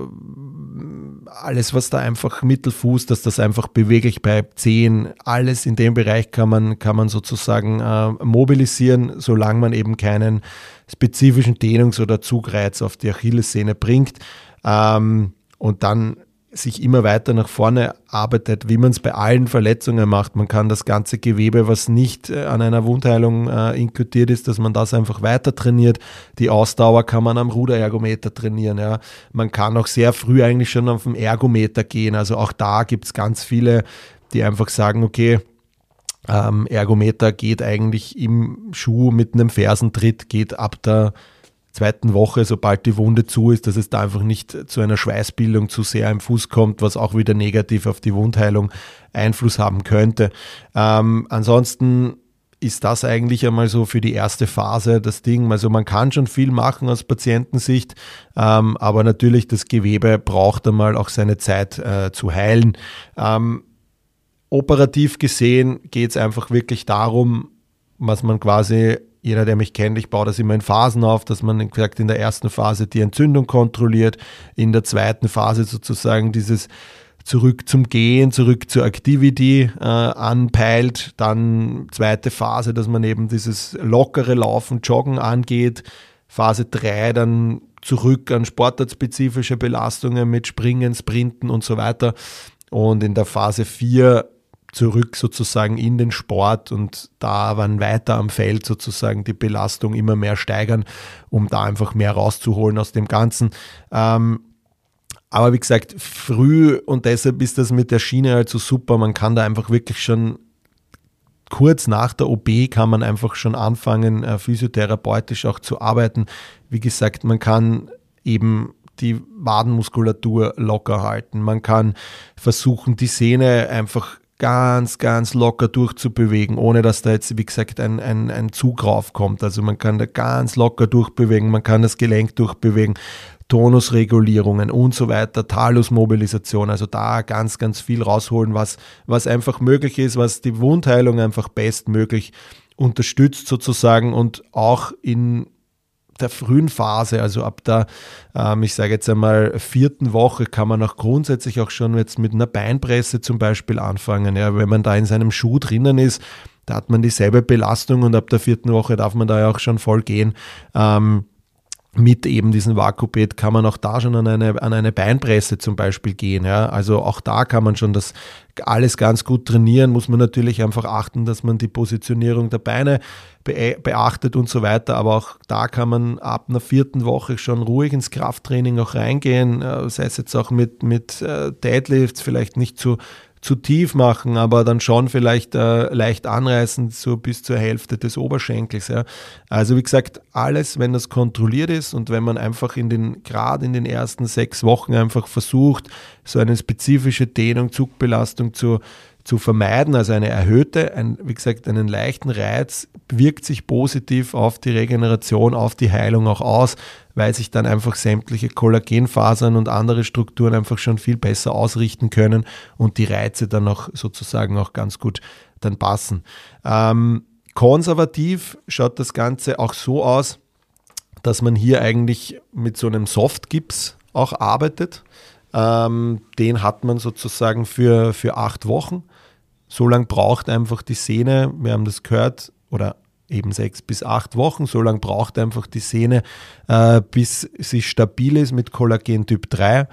alles, was da einfach Mittelfuß, dass das einfach beweglich bleibt, Zehen, alles in dem Bereich kann man, kann man sozusagen äh, mobilisieren, solange man eben keinen spezifischen Dehnungs- oder Zugreiz auf die Achillessehne bringt. Ähm, und dann sich immer weiter nach vorne arbeitet, wie man es bei allen Verletzungen macht. Man kann das ganze Gewebe, was nicht äh, an einer Wundheilung äh, inkutiert ist, dass man das einfach weiter trainiert. Die Ausdauer kann man am Ruderergometer trainieren. Ja. Man kann auch sehr früh eigentlich schon auf dem Ergometer gehen. Also auch da gibt es ganz viele, die einfach sagen, okay, ähm, Ergometer geht eigentlich im Schuh mit einem Fersentritt, geht ab der zweiten Woche, sobald die Wunde zu ist, dass es da einfach nicht zu einer Schweißbildung zu sehr im Fuß kommt, was auch wieder negativ auf die Wundheilung Einfluss haben könnte. Ähm, ansonsten ist das eigentlich einmal so für die erste Phase das Ding. Also man kann schon viel machen aus Patientensicht, ähm, aber natürlich das Gewebe braucht einmal auch seine Zeit äh, zu heilen. Ähm, operativ gesehen geht es einfach wirklich darum, was man quasi jeder, der mich kennt, ich baue das immer in Phasen auf, dass man gesagt in der ersten Phase die Entzündung kontrolliert, in der zweiten Phase sozusagen dieses zurück zum Gehen, zurück zur Activity äh, anpeilt, dann zweite Phase, dass man eben dieses lockere Laufen, Joggen angeht, Phase 3 dann zurück an sportartspezifische Belastungen mit Springen, Sprinten und so weiter. Und in der Phase 4 zurück sozusagen in den Sport und da wann weiter am Feld sozusagen die Belastung immer mehr steigern, um da einfach mehr rauszuholen aus dem Ganzen. Ähm, aber wie gesagt, früh und deshalb ist das mit der Schiene halt so super. Man kann da einfach wirklich schon kurz nach der OB kann man einfach schon anfangen, äh, physiotherapeutisch auch zu arbeiten. Wie gesagt, man kann eben die Wadenmuskulatur locker halten. Man kann versuchen, die Sehne einfach ganz, ganz locker durchzubewegen, ohne dass da jetzt, wie gesagt, ein, ein, ein Zug raufkommt. Also man kann da ganz locker durchbewegen, man kann das Gelenk durchbewegen, Tonusregulierungen und so weiter, Talusmobilisation, also da ganz, ganz viel rausholen, was, was einfach möglich ist, was die Wundheilung einfach bestmöglich unterstützt sozusagen und auch in der frühen Phase, also ab der, ähm, ich sage jetzt einmal, vierten Woche, kann man auch grundsätzlich auch schon jetzt mit einer Beinpresse zum Beispiel anfangen. Ja, wenn man da in seinem Schuh drinnen ist, da hat man dieselbe Belastung und ab der vierten Woche darf man da ja auch schon voll gehen. Ähm, mit eben diesem Vakupet kann man auch da schon an eine, an eine Beinpresse zum Beispiel gehen. Ja? Also auch da kann man schon das alles ganz gut trainieren, muss man natürlich einfach achten, dass man die Positionierung der Beine beachtet und so weiter. Aber auch da kann man ab einer vierten Woche schon ruhig ins Krafttraining auch reingehen, äh, sei es jetzt auch mit, mit äh, Deadlifts, vielleicht nicht zu zu tief machen, aber dann schon vielleicht äh, leicht anreißen, so bis zur Hälfte des Oberschenkels. Ja. Also wie gesagt, alles, wenn das kontrolliert ist und wenn man einfach in den, gerade in den ersten sechs Wochen einfach versucht, so eine spezifische Dehnung, Zugbelastung zu, zu vermeiden, also eine erhöhte, ein, wie gesagt, einen leichten Reiz wirkt sich positiv auf die Regeneration, auf die Heilung auch aus, weil sich dann einfach sämtliche Kollagenfasern und andere Strukturen einfach schon viel besser ausrichten können und die Reize dann auch sozusagen auch ganz gut dann passen. Ähm, konservativ schaut das Ganze auch so aus, dass man hier eigentlich mit so einem Softgips auch arbeitet. Ähm, den hat man sozusagen für, für acht Wochen. So lange braucht einfach die Sehne, wir haben das gehört, oder eben sechs bis acht Wochen. So lange braucht einfach die Sehne, äh, bis sie stabil ist mit Kollagen Typ 3.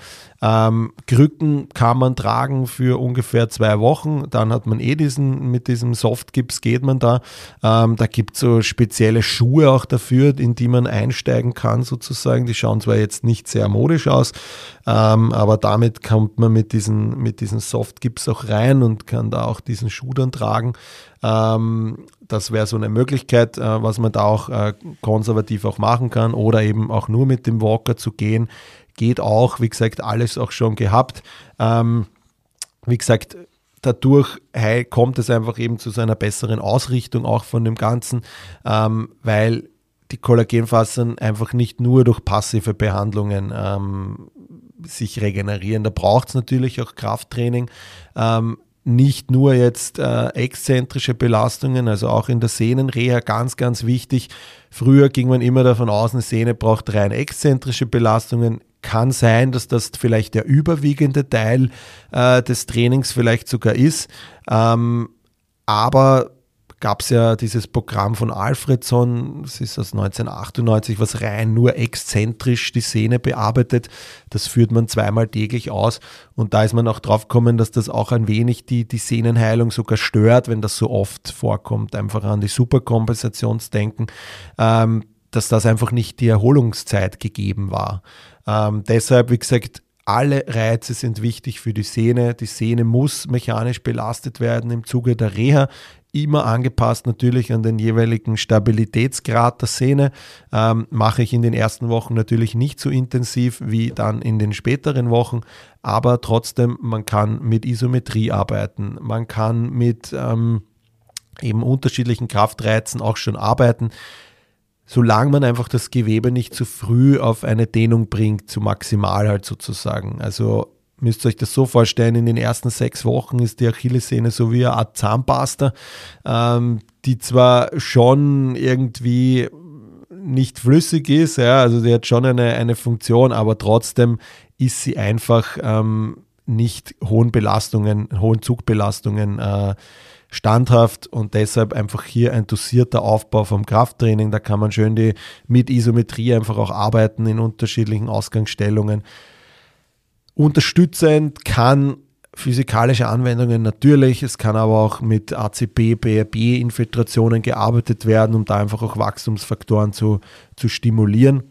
Ähm, Krücken kann man tragen für ungefähr zwei Wochen. Dann hat man eh diesen, mit diesem Softgips geht man da. Ähm, da gibt es so spezielle Schuhe auch dafür, in die man einsteigen kann sozusagen. Die schauen zwar jetzt nicht sehr modisch aus, ähm, aber damit kommt man mit diesen, mit diesen Softgips auch rein und kann da auch diesen Schuh dann tragen. Ähm, das wäre so eine Möglichkeit, äh, was man da auch äh, konservativ auch machen kann oder eben auch nur mit dem Walker zu gehen. Geht auch, wie gesagt, alles auch schon gehabt. Ähm, wie gesagt, dadurch kommt es einfach eben zu so einer besseren Ausrichtung auch von dem Ganzen, ähm, weil die Kollagenfasern einfach nicht nur durch passive Behandlungen ähm, sich regenerieren. Da braucht es natürlich auch Krafttraining. Ähm, nicht nur jetzt äh, exzentrische Belastungen, also auch in der Sehnenreha ganz, ganz wichtig. Früher ging man immer davon aus, eine Sehne braucht rein exzentrische Belastungen. Kann sein, dass das vielleicht der überwiegende Teil äh, des Trainings vielleicht sogar ist. Ähm, aber gab es ja dieses Programm von Alfredson, das ist aus 1998, was rein nur exzentrisch die Sehne bearbeitet. Das führt man zweimal täglich aus und da ist man auch drauf gekommen, dass das auch ein wenig die, die Sehnenheilung sogar stört, wenn das so oft vorkommt. Einfach an die Superkompensationsdenken, ähm, dass das einfach nicht die Erholungszeit gegeben war. Ähm, deshalb, wie gesagt, alle Reize sind wichtig für die Sehne. Die Sehne muss mechanisch belastet werden im Zuge der Reha immer angepasst natürlich an den jeweiligen Stabilitätsgrad der Sehne. Ähm, mache ich in den ersten Wochen natürlich nicht so intensiv wie dann in den späteren Wochen, aber trotzdem, man kann mit Isometrie arbeiten, man kann mit ähm, eben unterschiedlichen Kraftreizen auch schon arbeiten solange man einfach das Gewebe nicht zu früh auf eine Dehnung bringt, zu maximal halt sozusagen. Also müsst ihr euch das so vorstellen, in den ersten sechs Wochen ist die Achillessehne so wie eine Art Zahnpasta, ähm, die zwar schon irgendwie nicht flüssig ist, ja, also die hat schon eine, eine Funktion, aber trotzdem ist sie einfach ähm, nicht hohen Belastungen, hohen Zugbelastungen äh, standhaft und deshalb einfach hier ein dosierter Aufbau vom Krafttraining. Da kann man schön die, mit Isometrie einfach auch arbeiten in unterschiedlichen Ausgangsstellungen. Unterstützend kann physikalische Anwendungen natürlich, es kann aber auch mit ACP, BRB-Infiltrationen gearbeitet werden, um da einfach auch Wachstumsfaktoren zu, zu stimulieren.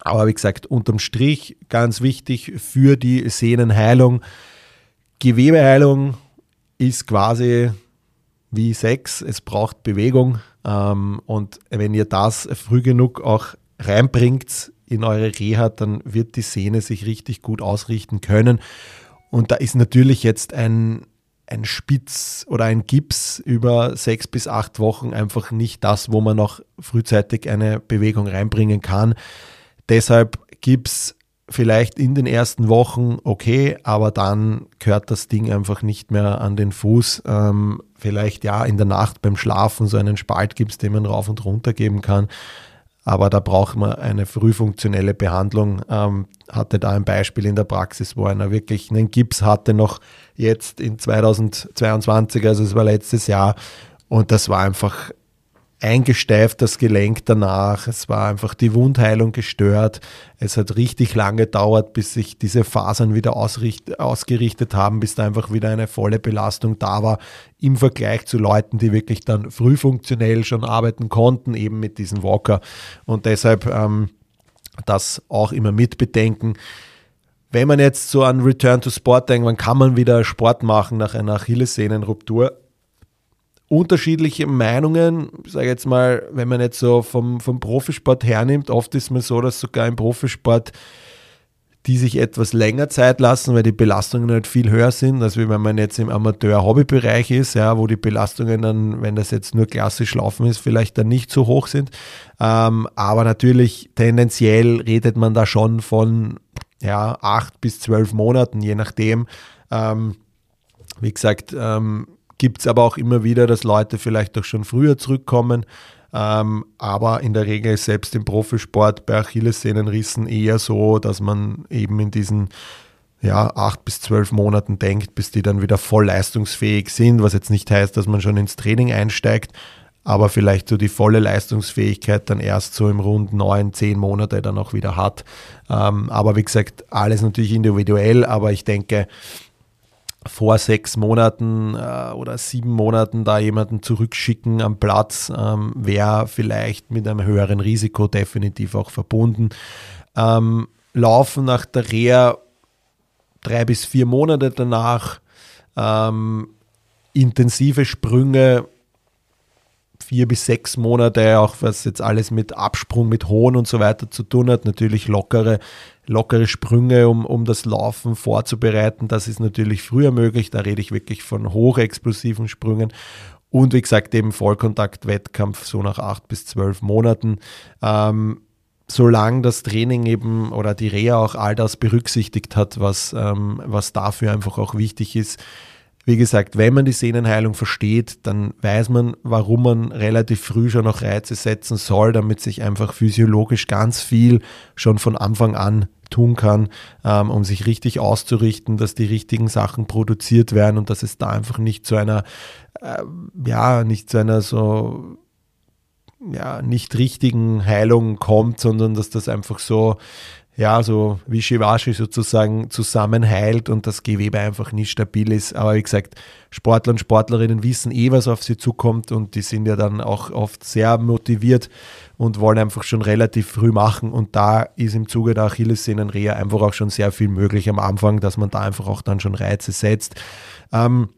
Aber wie gesagt, unterm Strich ganz wichtig für die Sehnenheilung. Gewebeheilung ist quasi wie Sex, es braucht Bewegung. Ähm, und wenn ihr das früh genug auch reinbringt in eure Reha, dann wird die Sehne sich richtig gut ausrichten können. Und da ist natürlich jetzt ein, ein Spitz oder ein Gips über sechs bis acht Wochen einfach nicht das, wo man noch frühzeitig eine Bewegung reinbringen kann. Deshalb Gips vielleicht in den ersten Wochen okay, aber dann gehört das Ding einfach nicht mehr an den Fuß. Ähm, vielleicht ja in der Nacht beim Schlafen so einen Spalt gibt, den man rauf und runter geben kann. Aber da braucht man eine frühfunktionelle Behandlung. Ähm, hatte da ein Beispiel in der Praxis, wo einer wirklich einen Gips hatte, noch jetzt in 2022, also es war letztes Jahr. Und das war einfach eingesteift, das Gelenk danach. Es war einfach die Wundheilung gestört. Es hat richtig lange gedauert, bis sich diese Fasern wieder ausgerichtet haben, bis da einfach wieder eine volle Belastung da war im Vergleich zu Leuten, die wirklich dann früh funktionell schon arbeiten konnten, eben mit diesem Walker. Und deshalb ähm, das auch immer mitbedenken. Wenn man jetzt so an Return to Sport denkt, wann kann man wieder Sport machen nach einer Achillessehnenruptur? Unterschiedliche Meinungen, ich sage jetzt mal, wenn man jetzt so vom, vom Profisport hernimmt, oft ist man so, dass sogar im Profisport die sich etwas länger Zeit lassen, weil die Belastungen halt viel höher sind, als wenn man jetzt im Amateur-Hobby-Bereich ist, ja, wo die Belastungen dann, wenn das jetzt nur klassisch laufen ist, vielleicht dann nicht so hoch sind. Ähm, aber natürlich tendenziell redet man da schon von ja, acht bis zwölf Monaten, je nachdem. Ähm, wie gesagt, ähm, Gibt es aber auch immer wieder, dass Leute vielleicht auch schon früher zurückkommen. Ähm, aber in der Regel ist selbst im Profisport bei Achillessehnenrissen eher so, dass man eben in diesen ja, acht bis zwölf Monaten denkt, bis die dann wieder voll leistungsfähig sind, was jetzt nicht heißt, dass man schon ins Training einsteigt, aber vielleicht so die volle Leistungsfähigkeit dann erst so im rund neun, zehn Monate dann auch wieder hat. Ähm, aber wie gesagt, alles natürlich individuell, aber ich denke, vor sechs Monaten äh, oder sieben Monaten da jemanden zurückschicken am Platz, ähm, wäre vielleicht mit einem höheren Risiko definitiv auch verbunden. Ähm, laufen nach der Reha drei bis vier Monate danach, ähm, intensive Sprünge vier bis sechs Monate, auch was jetzt alles mit Absprung, mit Hohn und so weiter zu tun hat, natürlich lockere lockere Sprünge, um, um das Laufen vorzubereiten. Das ist natürlich früher möglich. Da rede ich wirklich von hochexplosiven Sprüngen. Und wie gesagt, eben Vollkontakt-Wettkampf so nach acht bis zwölf Monaten. Ähm, solange das Training eben oder die Reha auch all das berücksichtigt hat, was, ähm, was dafür einfach auch wichtig ist. Wie gesagt, wenn man die Sehnenheilung versteht, dann weiß man, warum man relativ früh schon noch Reize setzen soll, damit sich einfach physiologisch ganz viel schon von Anfang an tun kann, ähm, um sich richtig auszurichten, dass die richtigen Sachen produziert werden und dass es da einfach nicht zu einer, äh, ja, nicht zu einer so ja, nicht richtigen Heilung kommt, sondern dass das einfach so, ja, so wie Shivashi sozusagen zusammenheilt und das Gewebe einfach nicht stabil ist. Aber wie gesagt, Sportler und Sportlerinnen wissen eh, was auf sie zukommt und die sind ja dann auch oft sehr motiviert und wollen einfach schon relativ früh machen. Und da ist im Zuge der Achillessehnenreha einfach auch schon sehr viel möglich am Anfang, dass man da einfach auch dann schon Reize setzt. Ähm,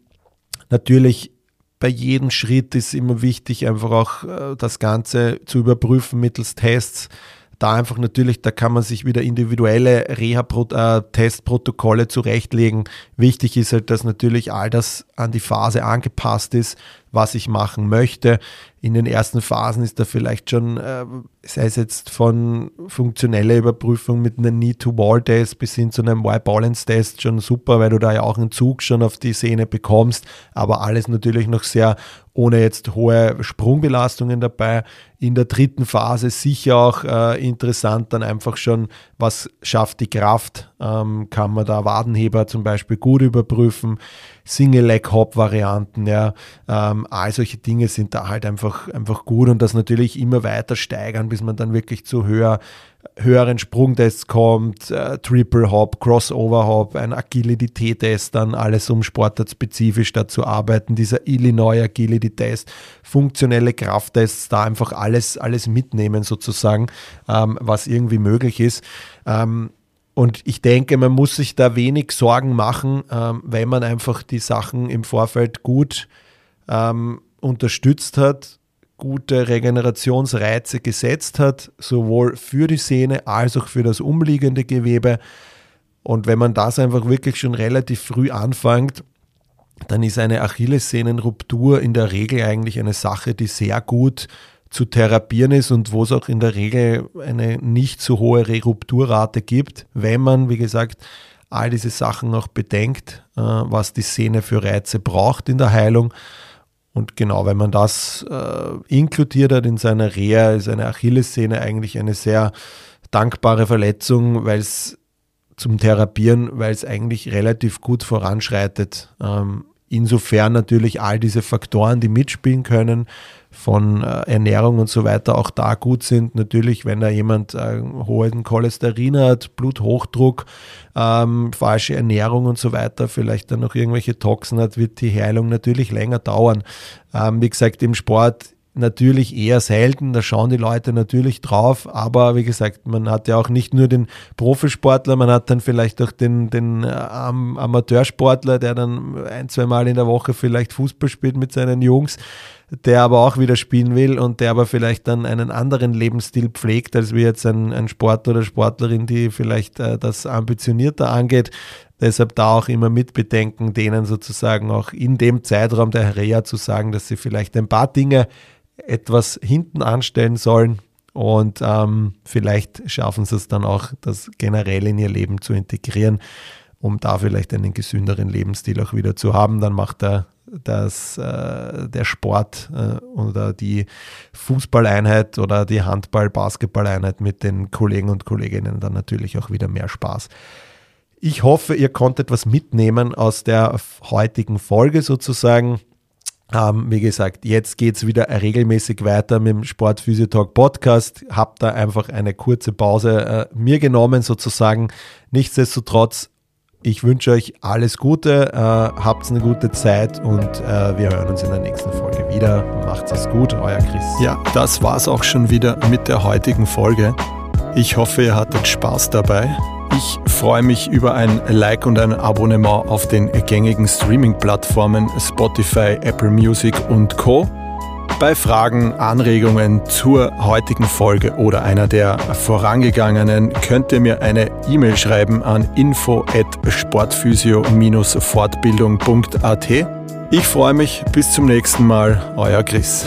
natürlich bei jedem Schritt ist immer wichtig, einfach auch äh, das Ganze zu überprüfen mittels Tests. Da einfach natürlich, da kann man sich wieder individuelle Reha-Testprotokolle äh, zurechtlegen. Wichtig ist halt, dass natürlich all das an die Phase angepasst ist, was ich machen möchte in den ersten Phasen ist da vielleicht schon, äh, sei es jetzt von funktioneller Überprüfung mit einem Need-to-Wall-Test bis hin zu einem Y-Balance-Test schon super, weil du da ja auch einen Zug schon auf die Sehne bekommst, aber alles natürlich noch sehr ohne jetzt hohe Sprungbelastungen dabei. In der dritten Phase sicher auch äh, interessant dann einfach schon, was schafft die Kraft, ähm, kann man da Wadenheber zum Beispiel gut überprüfen. Single-Leg-Hop-Varianten, ja, ähm, all solche Dinge sind da halt einfach, einfach gut und das natürlich immer weiter steigern, bis man dann wirklich zu höher, höheren Sprungtests kommt, äh, Triple Hop, Crossover Hop, ein Agility-Test, dann alles um sportartspezifisch da zu arbeiten, dieser Illinois Agility-Test, funktionelle Krafttests, da einfach alles, alles mitnehmen sozusagen, ähm, was irgendwie möglich ist. Ähm, und ich denke, man muss sich da wenig Sorgen machen, ähm, wenn man einfach die Sachen im Vorfeld gut ähm, unterstützt hat, gute Regenerationsreize gesetzt hat, sowohl für die Sehne als auch für das umliegende Gewebe. Und wenn man das einfach wirklich schon relativ früh anfängt, dann ist eine Achillessehnenruptur in der Regel eigentlich eine Sache, die sehr gut zu therapieren ist und wo es auch in der Regel eine nicht so hohe Rerupturrate gibt, wenn man, wie gesagt, all diese Sachen auch bedenkt, äh, was die Sehne für Reize braucht in der Heilung. Und genau, wenn man das äh, inkludiert hat in seiner Reha, ist eine Achillessehne eigentlich eine sehr dankbare Verletzung, weil es zum Therapieren, weil es eigentlich relativ gut voranschreitet. Ähm, insofern natürlich all diese Faktoren, die mitspielen können, von äh, Ernährung und so weiter auch da gut sind. Natürlich, wenn da jemand äh, hohen Cholesterin hat, Bluthochdruck, ähm, falsche Ernährung und so weiter, vielleicht dann noch irgendwelche Toxen hat, wird die Heilung natürlich länger dauern. Ähm, wie gesagt, im Sport natürlich eher selten, da schauen die Leute natürlich drauf, aber wie gesagt, man hat ja auch nicht nur den Profisportler, man hat dann vielleicht auch den, den äh, Amateursportler, der dann ein, zwei Mal in der Woche vielleicht Fußball spielt mit seinen Jungs der aber auch wieder spielen will und der aber vielleicht dann einen anderen Lebensstil pflegt, als wie jetzt ein, ein Sportler oder Sportlerin, die vielleicht äh, das ambitionierter angeht. Deshalb da auch immer mitbedenken, denen sozusagen auch in dem Zeitraum der Reha zu sagen, dass sie vielleicht ein paar Dinge etwas hinten anstellen sollen und ähm, vielleicht schaffen sie es dann auch, das generell in ihr Leben zu integrieren, um da vielleicht einen gesünderen Lebensstil auch wieder zu haben. Dann macht der dass äh, der Sport äh, oder die Fußballeinheit oder die Handball-Basketballeinheit mit den Kollegen und Kolleginnen dann natürlich auch wieder mehr Spaß. Ich hoffe, ihr konntet was mitnehmen aus der heutigen Folge sozusagen. Ähm, wie gesagt, jetzt geht es wieder regelmäßig weiter mit dem Sportphysiotalk Podcast. Hab da einfach eine kurze Pause äh, mir genommen sozusagen. Nichtsdestotrotz ich wünsche euch alles Gute, äh, habt eine gute Zeit und äh, wir hören uns in der nächsten Folge wieder. Macht's es gut, euer Chris. Ja, das war's auch schon wieder mit der heutigen Folge. Ich hoffe, ihr hattet Spaß dabei. Ich freue mich über ein Like und ein Abonnement auf den gängigen Streaming-Plattformen Spotify, Apple Music und Co. Bei Fragen, Anregungen zur heutigen Folge oder einer der vorangegangenen könnt ihr mir eine E-Mail schreiben an info@sportphysio-fortbildung.at. Ich freue mich, bis zum nächsten Mal, euer Chris.